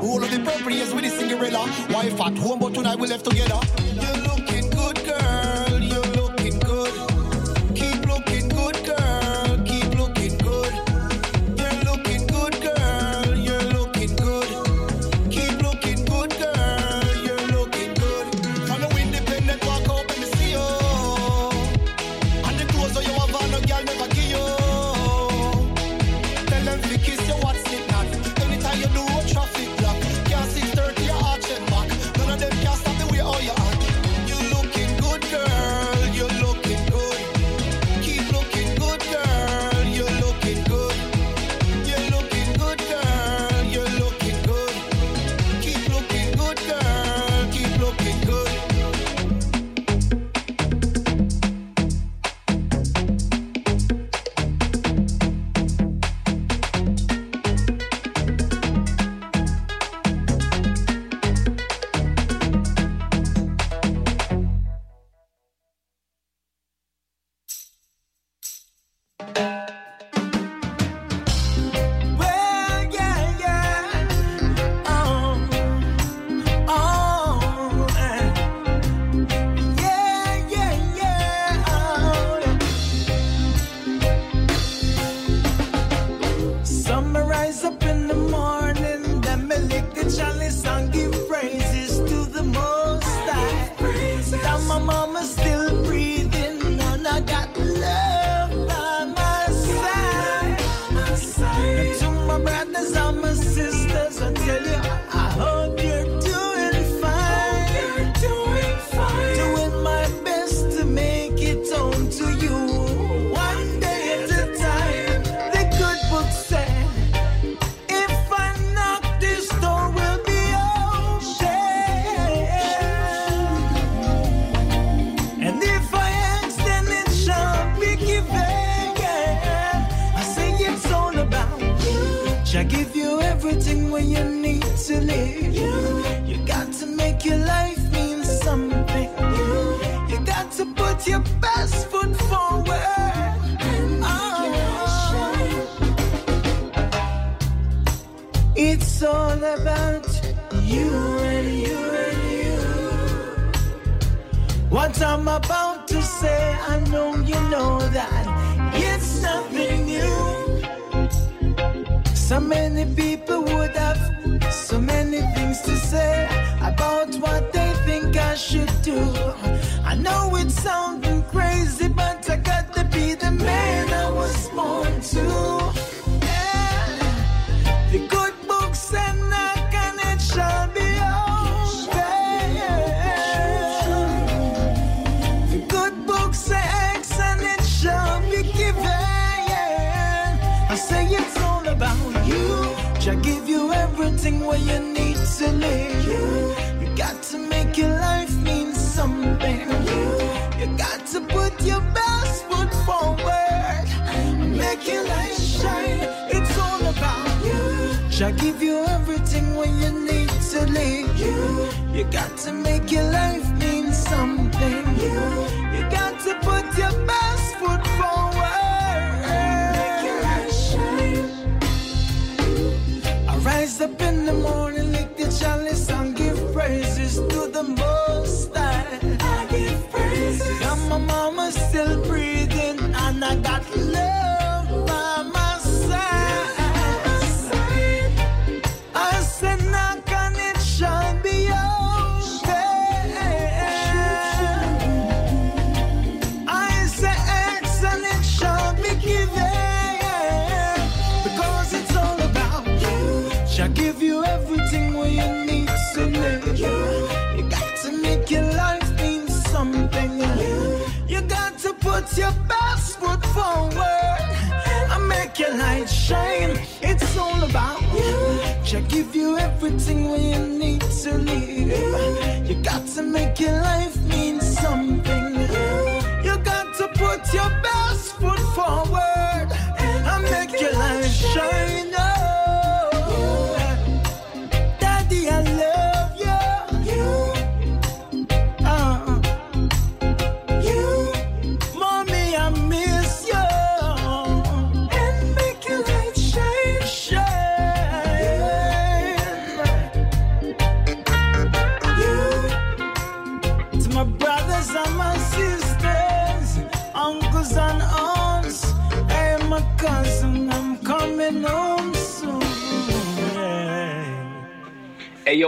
Roll of the purple, yes, with the Cinderella. Wife at home, but tonight we left together.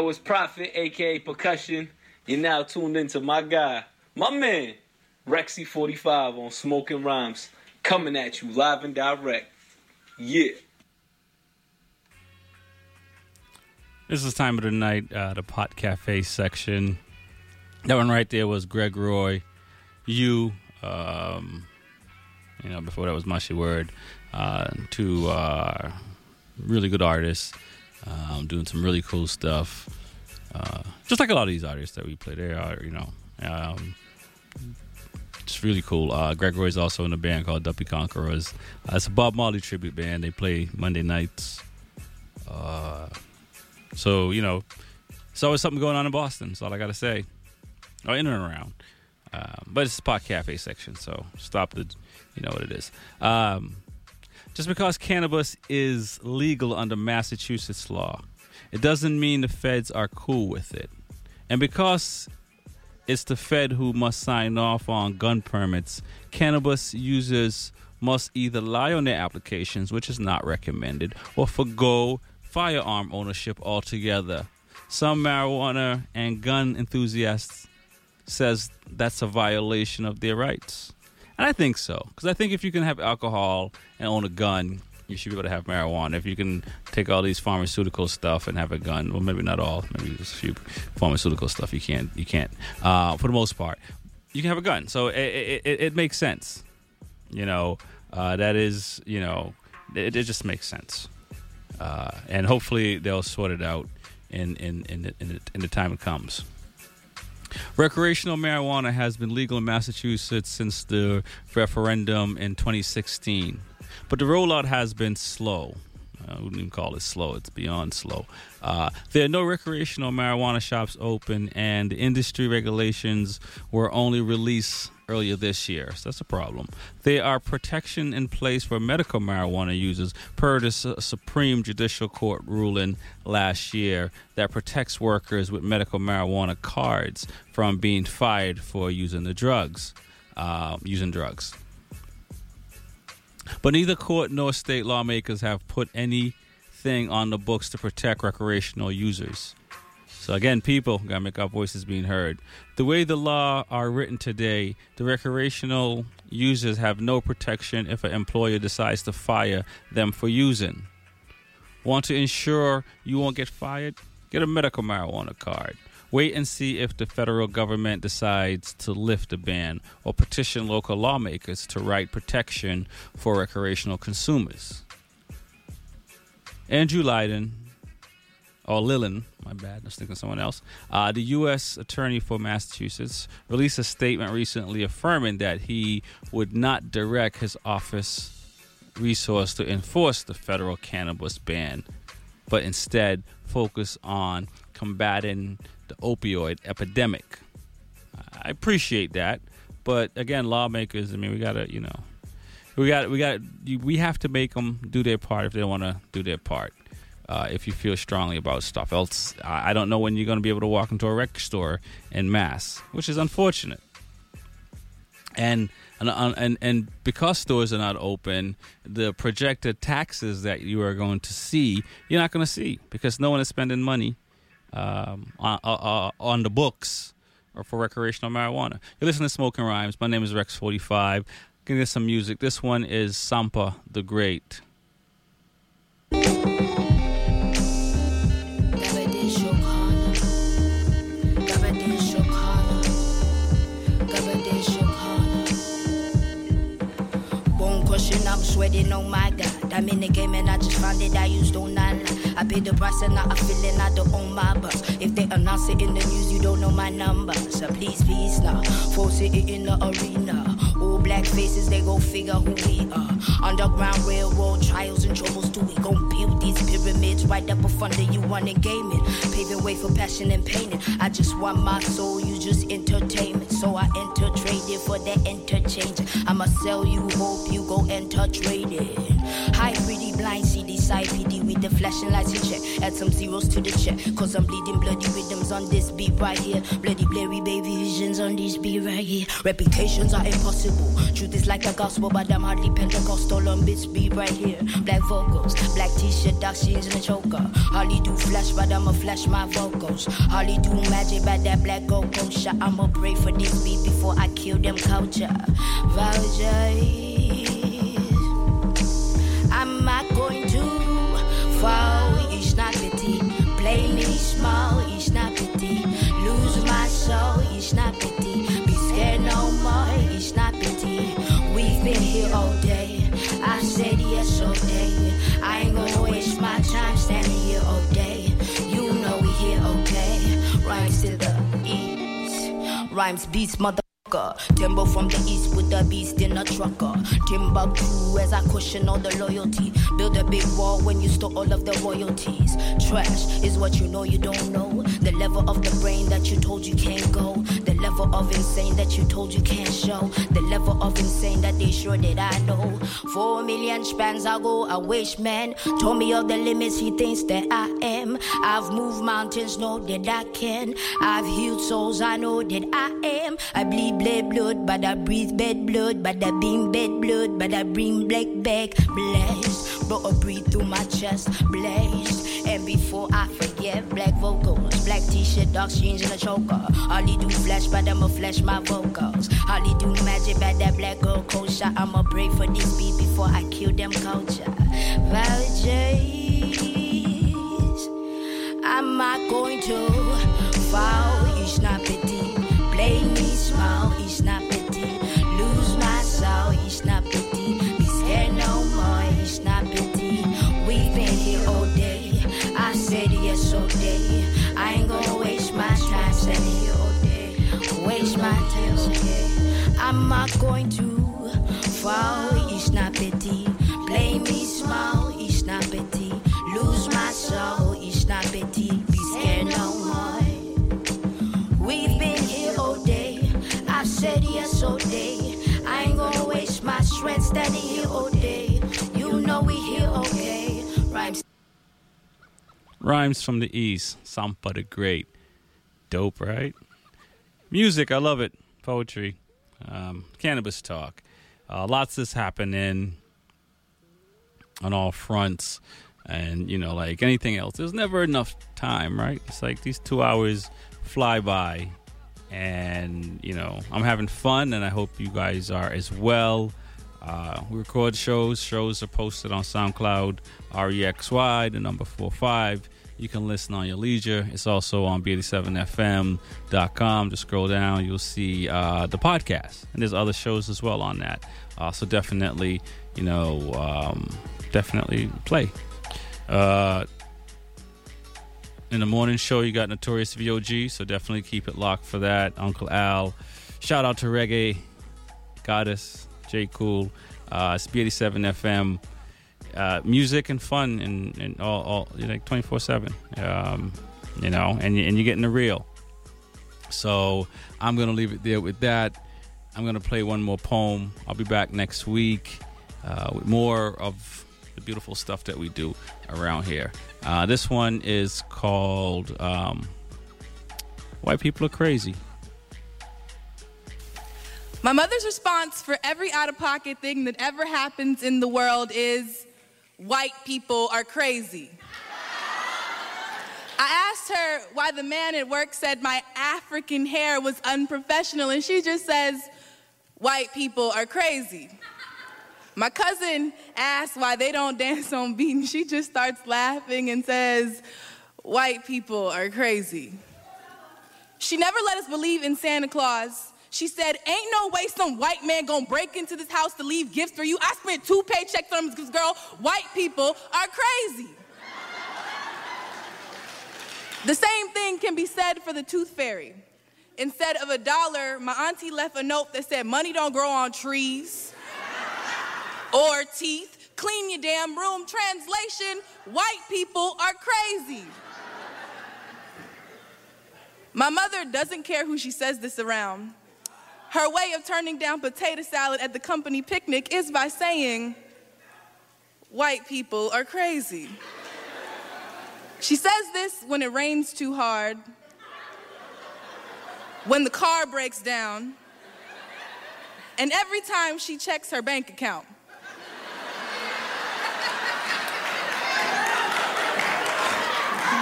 It's Prophet, aka Percussion. You're now tuned into my guy, my man, Rexy45 on Smoking Rhymes, coming at you live and direct. Yeah. This is time of the night, uh, the Pot Cafe section. That one right there was Greg Roy. You, um, you know, before that was Mushy Word. Uh, two uh, really good artists um, doing some really cool stuff. Uh, just like a lot of these artists that we play, they are, you know, um, it's really cool. Uh, Greg Roy's also in a band called Duppy Conquerors. Uh, it's a Bob Marley tribute band. They play Monday nights. Uh, so you know, it's always something going on in Boston. That's all I got to say. Or in and around. Um, but it's the Pot Cafe section, so stop the, you know what it is. Um, just because cannabis is legal under Massachusetts law, it doesn't mean the feds are cool with it. And because it's the Fed who must sign off on gun permits, cannabis users must either lie on their applications, which is not recommended, or forego firearm ownership altogether. Some marijuana and gun enthusiasts says that's a violation of their rights. And I think so. Because I think if you can have alcohol and own a gun, you should be able to have marijuana. If you can take all these pharmaceutical stuff and have a gun, well, maybe not all. Maybe there's a few pharmaceutical stuff you can't. You can't. Uh, for the most part, you can have a gun. So it, it, it, it makes sense. You know, uh, that is, you know, it, it just makes sense. Uh, and hopefully they'll sort it out in in in the, in the, in the time it comes. Recreational marijuana has been legal in Massachusetts since the referendum in 2016, but the rollout has been slow. I wouldn't even call it slow, it's beyond slow. Uh, there are no recreational marijuana shops open, and the industry regulations were only released earlier this year, so that's a problem. There are protection in place for medical marijuana users per the Su- Supreme Judicial Court ruling last year that protects workers with medical marijuana cards from being fired for using the drugs, uh, using drugs. But neither court nor state lawmakers have put anything on the books to protect recreational users. So again, people gotta make our voices being heard. The way the law are written today, the recreational users have no protection if an employer decides to fire them for using. Want to ensure you won't get fired? Get a medical marijuana card. Wait and see if the federal government decides to lift the ban or petition local lawmakers to write protection for recreational consumers. Andrew Lyden, or Lelling, my bad, I was thinking someone else, uh, the U.S. Attorney for Massachusetts, released a statement recently affirming that he would not direct his office resource to enforce the federal cannabis ban, but instead focus on combating the opioid epidemic. I appreciate that, but again, lawmakers, I mean, we gotta, you know, we got, we got, we have to make them do their part if they want to do their part. Uh, if you feel strongly about stuff, else I don't know when you're going to be able to walk into a record store in mass, which is unfortunate. And and and and because stores are not open, the projected taxes that you are going to see, you're not going to see because no one is spending money um, on, uh, on the books or for recreational marijuana. You're listening to Smoking Rhymes. My name is Rex45. Gonna get some music. This one is Sampa the Great. Sweating, oh my god. I'm in the game and I just found it, I used to not lie. I paid the price and now I'm feeling I don't own my bus. If they announce it in the news, you don't know my number. So please, please, now. Force it in the arena. All black faces, they go figure who we are. Underground railroad trials and troubles, do we gon' build these pyramids right up up under you on the gaming? Paving way for passion and painting. I just want my soul, you just entertainment. So I enter traded for that interchange. I'ma sell you, hope you go enter traded. Hi, pretty blind CD side PD with the flashing lights in check. Add some zeros to the check. Cause I'm bleeding bloody rhythms on this beat right here. Bloody blurry baby visions on this beat right here. Reputations are impossible. Truth is like a gospel, but I'm hardly Pentecostal on this beat right here. Black vocals, black t-shirt, dark jeans and a choker. Hardly do flash, but I'ma flash my vocals. Hardly do magic, but that black gold shot. I'ma pray for this beat before I kill them culture. Voucher. I'm not going to fall. It's not pity. Play me small. It's not pity. Lose my soul. It's not pity. Be scared no more. It's not pity. We've been here all day. I said yes all day. I ain't gonna waste my time standing here all day. You know we here okay. Rhymes to the east. Rhymes beats mother. Timber from the east with the beast in a trucker. Timbuktu as I cushion all the loyalty. Build a big wall when you stole all of the royalties. Trash is what you know you don't know. The level of the brain that you told you can't go. The level of insane that you told you can't show. The level of insane that they sure that I know. Four million spans ago, a wish man told me all the limits he thinks that I am. I've moved mountains, know that I can. I've healed souls, I know that I am. I bleed blood, blood, but I breathe bed blood, but I beam bed blood, but I bring black back blessed. But I breathe through my chest, blessed. And before I forget, black vocals, black t-shirt, dark jeans, and a choker. Hardly do flash, but I'ma flash my vocals. Hardly do magic, but that black girl culture. I'ma pray for this beat before I kill them culture. Vouchers, I'm not going to fall. It's not. Play me small. It's not pity. Lose my soul. It's not pity. Be scared no more. It's not pity. We've been here all day. I said yes all day. I ain't gonna waste my time standing here all day. Waste my time. Okay. I'm not going to fall. It's not pity. Play me small. It's not pity. Lose my soul. All day. I ain't gonna waste my strength standing here all day. You know we here okay. Rhymes. Rhymes from the East, Sampa the Great. Dope, right? Music, I love it. Poetry, um, cannabis talk. Uh, lots is happening on all fronts. and you know, like anything else, there's never enough time, right? It's like these two hours fly by, and you know, I'm having fun, and I hope you guys are as well. Uh, we record shows. Shows are posted on SoundCloud, REXY, the number four five. You can listen on your leisure. It's also on b87fm.com. Just scroll down, you'll see uh, the podcast, and there's other shows as well on that. Uh, so definitely, you know, um, definitely play. In the morning show, you got Notorious VOG, so definitely keep it locked for that. Uncle Al. Shout out to Reggae Goddess, J. Cool. Uh, it's B87 FM. Uh, music and fun and, and all, all like 24 7. Um, you know, and, and you're getting the real. So I'm to leave it there with that. I'm to play one more poem. I'll be back next week uh, with more of the beautiful stuff that we do around here. Uh, this one is called um, White People Are Crazy. My mother's response for every out of pocket thing that ever happens in the world is white people are crazy. I asked her why the man at work said my African hair was unprofessional, and she just says, white people are crazy. My cousin asks why they don't dance on beat, and she just starts laughing and says, white people are crazy. She never let us believe in Santa Claus. She said, Ain't no way some white man gonna break into this house to leave gifts for you. I spent two paychecks on this girl. White people are crazy. the same thing can be said for the tooth fairy. Instead of a dollar, my auntie left a note that said, Money don't grow on trees or teeth. Clean your damn room. Translation White people are crazy. My mother doesn't care who she says this around. Her way of turning down potato salad at the company picnic is by saying, White people are crazy. She says this when it rains too hard, when the car breaks down, and every time she checks her bank account.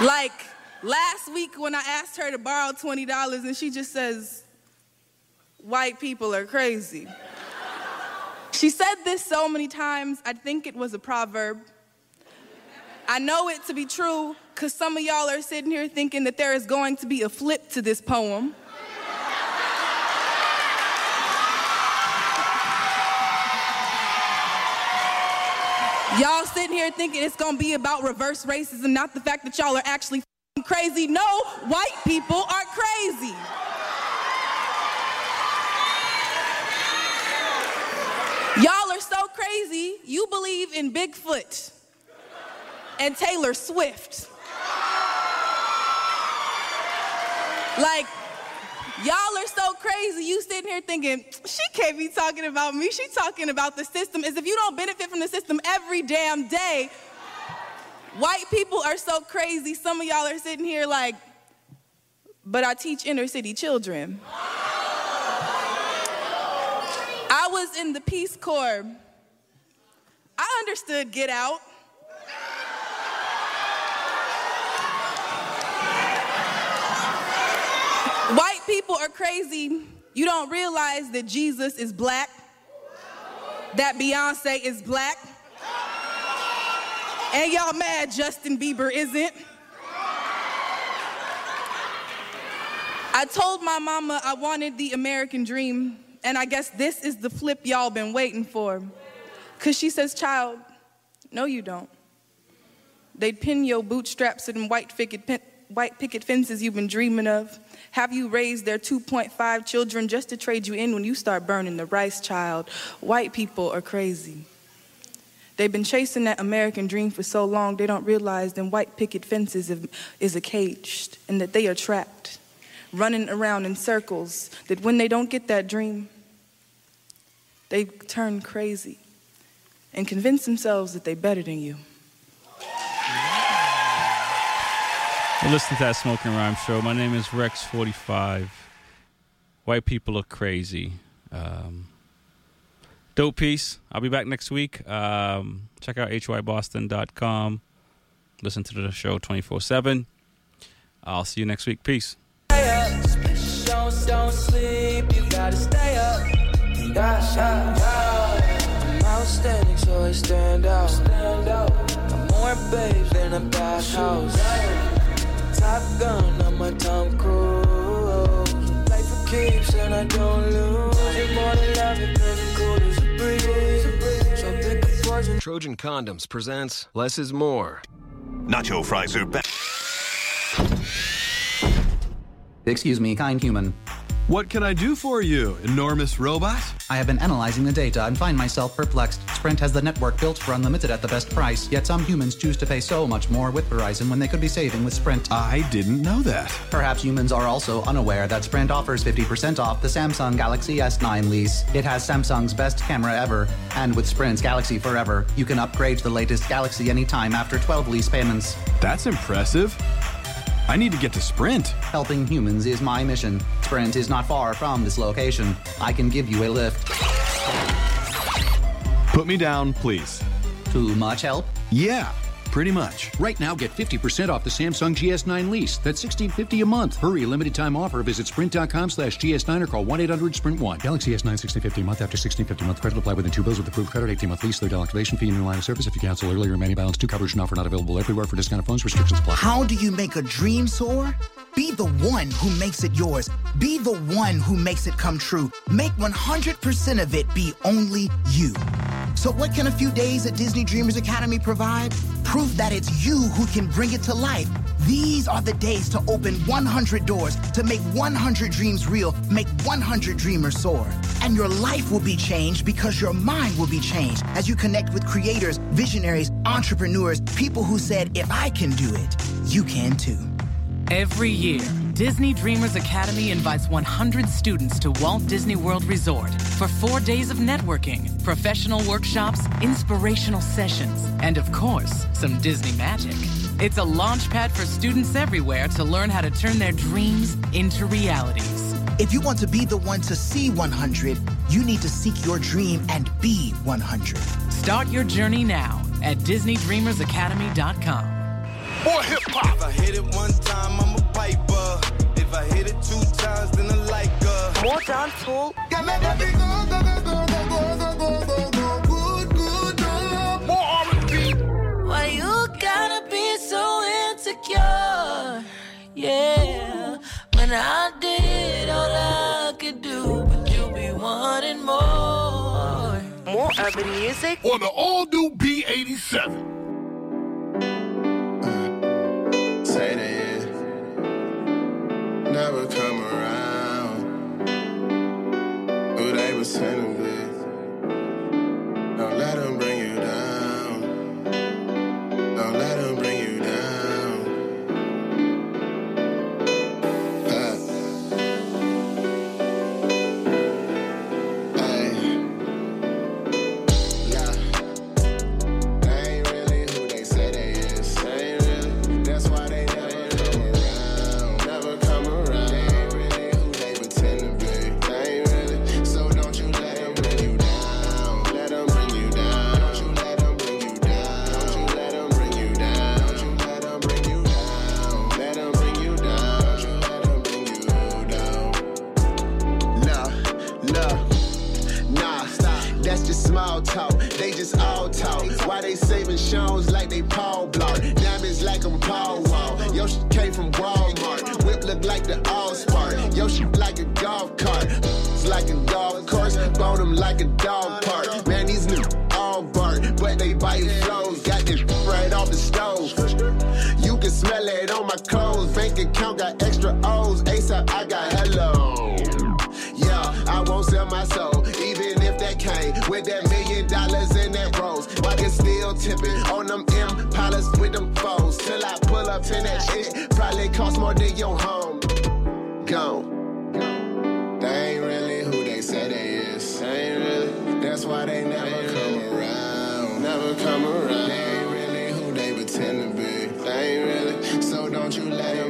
Like last week when I asked her to borrow $20 and she just says, white people are crazy. She said this so many times, I think it was a proverb. I know it to be true because some of y'all are sitting here thinking that there is going to be a flip to this poem. Y'all sitting here thinking it's gonna be about reverse racism, not the fact that y'all are actually crazy. No, white people are crazy. Y'all are so crazy, you believe in Bigfoot and Taylor Swift. Like, crazy. You sitting here thinking, she can't be talking about me. She talking about the system. As if you don't benefit from the system every damn day. White people are so crazy. Some of y'all are sitting here like, but I teach inner city children. I was in the Peace Corps. I understood Get Out. White people are crazy. You don't realize that Jesus is black, that Beyonce is black, and y'all mad Justin Bieber isn't. I told my mama I wanted the American dream, and I guess this is the flip y'all been waiting for. Cause she says, child, no you don't. They'd pin your bootstraps and white picket, white picket fences you've been dreaming of. Have you raised their 2.5 children just to trade you in when you start burning the rice, child? White people are crazy. They've been chasing that American dream for so long, they don't realize that white picket fences is a cage and that they are trapped, running around in circles, that when they don't get that dream, they turn crazy and convince themselves that they're better than you. Well, listen to that Smoking Rhyme show. My name is Rex45. White people are crazy. Um, dope piece. I'll be back next week. Um, check out hyboston.com. Listen to the show 24 7. I'll see you next week. Peace. I'm stand. Got more babes than a. Top gun, I'm a Tom Cruise. Life for keeps and I don't lose. You're more than love, it, cause it's cool as a breeze. So pick a poison. Trojan Condoms presents Less is More. Nacho fries are back. Excuse me, kind human. What can I do for you, enormous robot? I have been analyzing the data and find myself perplexed. Sprint has the network built for unlimited at the best price, yet some humans choose to pay so much more with Verizon when they could be saving with Sprint. I didn't know that. Perhaps humans are also unaware that Sprint offers 50% off the Samsung Galaxy S9 lease. It has Samsung's best camera ever, and with Sprint's Galaxy Forever, you can upgrade to the latest Galaxy anytime after 12 lease payments. That's impressive. I need to get to Sprint. Helping humans is my mission. Sprint is not far from this location. I can give you a lift. Put me down, please. Too much help? Yeah, pretty much. Right now, get 50% off the Samsung GS9 lease. That's 1650 a month. Hurry, limited time offer. Visit sprint.com slash GS9 or call 1-800-SPRINT1. Galaxy S9 1650 a month after 1650 month. Credit apply within two bills with approved credit. 18-month lease. $30 activation fee and new line of service. If you cancel early, remaining balance. Two coverage and offer not available everywhere for discounted phones. Restrictions apply. How do you make a dream soar? Be the one who makes it yours. Be the one who makes it come true. Make 100% of it be only you. So, what can a few days at Disney Dreamers Academy provide? Proof that it's you who can bring it to life. These are the days to open 100 doors, to make 100 dreams real, make 100 dreamers soar. And your life will be changed because your mind will be changed as you connect with creators, visionaries, entrepreneurs, people who said, if I can do it, you can too. Every year, Disney Dreamers Academy invites 100 students to Walt Disney World Resort for four days of networking, professional workshops, inspirational sessions, and of course, some Disney magic. It's a launch pad for students everywhere to learn how to turn their dreams into realities. If you want to be the one to see 100, you need to seek your dream and be 100. Start your journey now at DisneyDreamersAcademy.com. More hip hop. I hit it one time, I'm a piper. If I hit it two times, then I like her. More dancehall. More R&B. Why you gotta be so insecure? Yeah, when I did all I could do, but you be wanting more. More urban music on the all new B87. Say they never come around. Who they was sending with? Don't let them bring you down. Don't let them shows like they Paul Blart? Diamonds like I'm Paul Wall. Yo, she came from Walmart. Whip look like the All Spark. Yo, she like a golf cart. It's like a golf course. Bone them like a dog up in that shit. Probably cost more than your home. Gone. They ain't really who they say they is. They ain't really. That's why they never come around. Never come around. They ain't really who they pretend to be. They ain't really. So don't you let them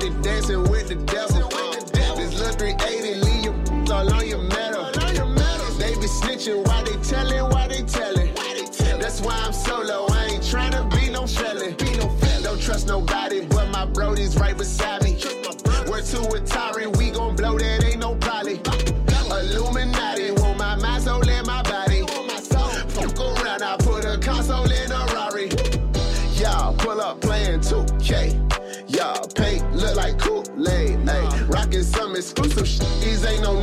dirty dancing with the devil. This little 380, leave your all on your metal. They be snitching exclusive shit. These ain't no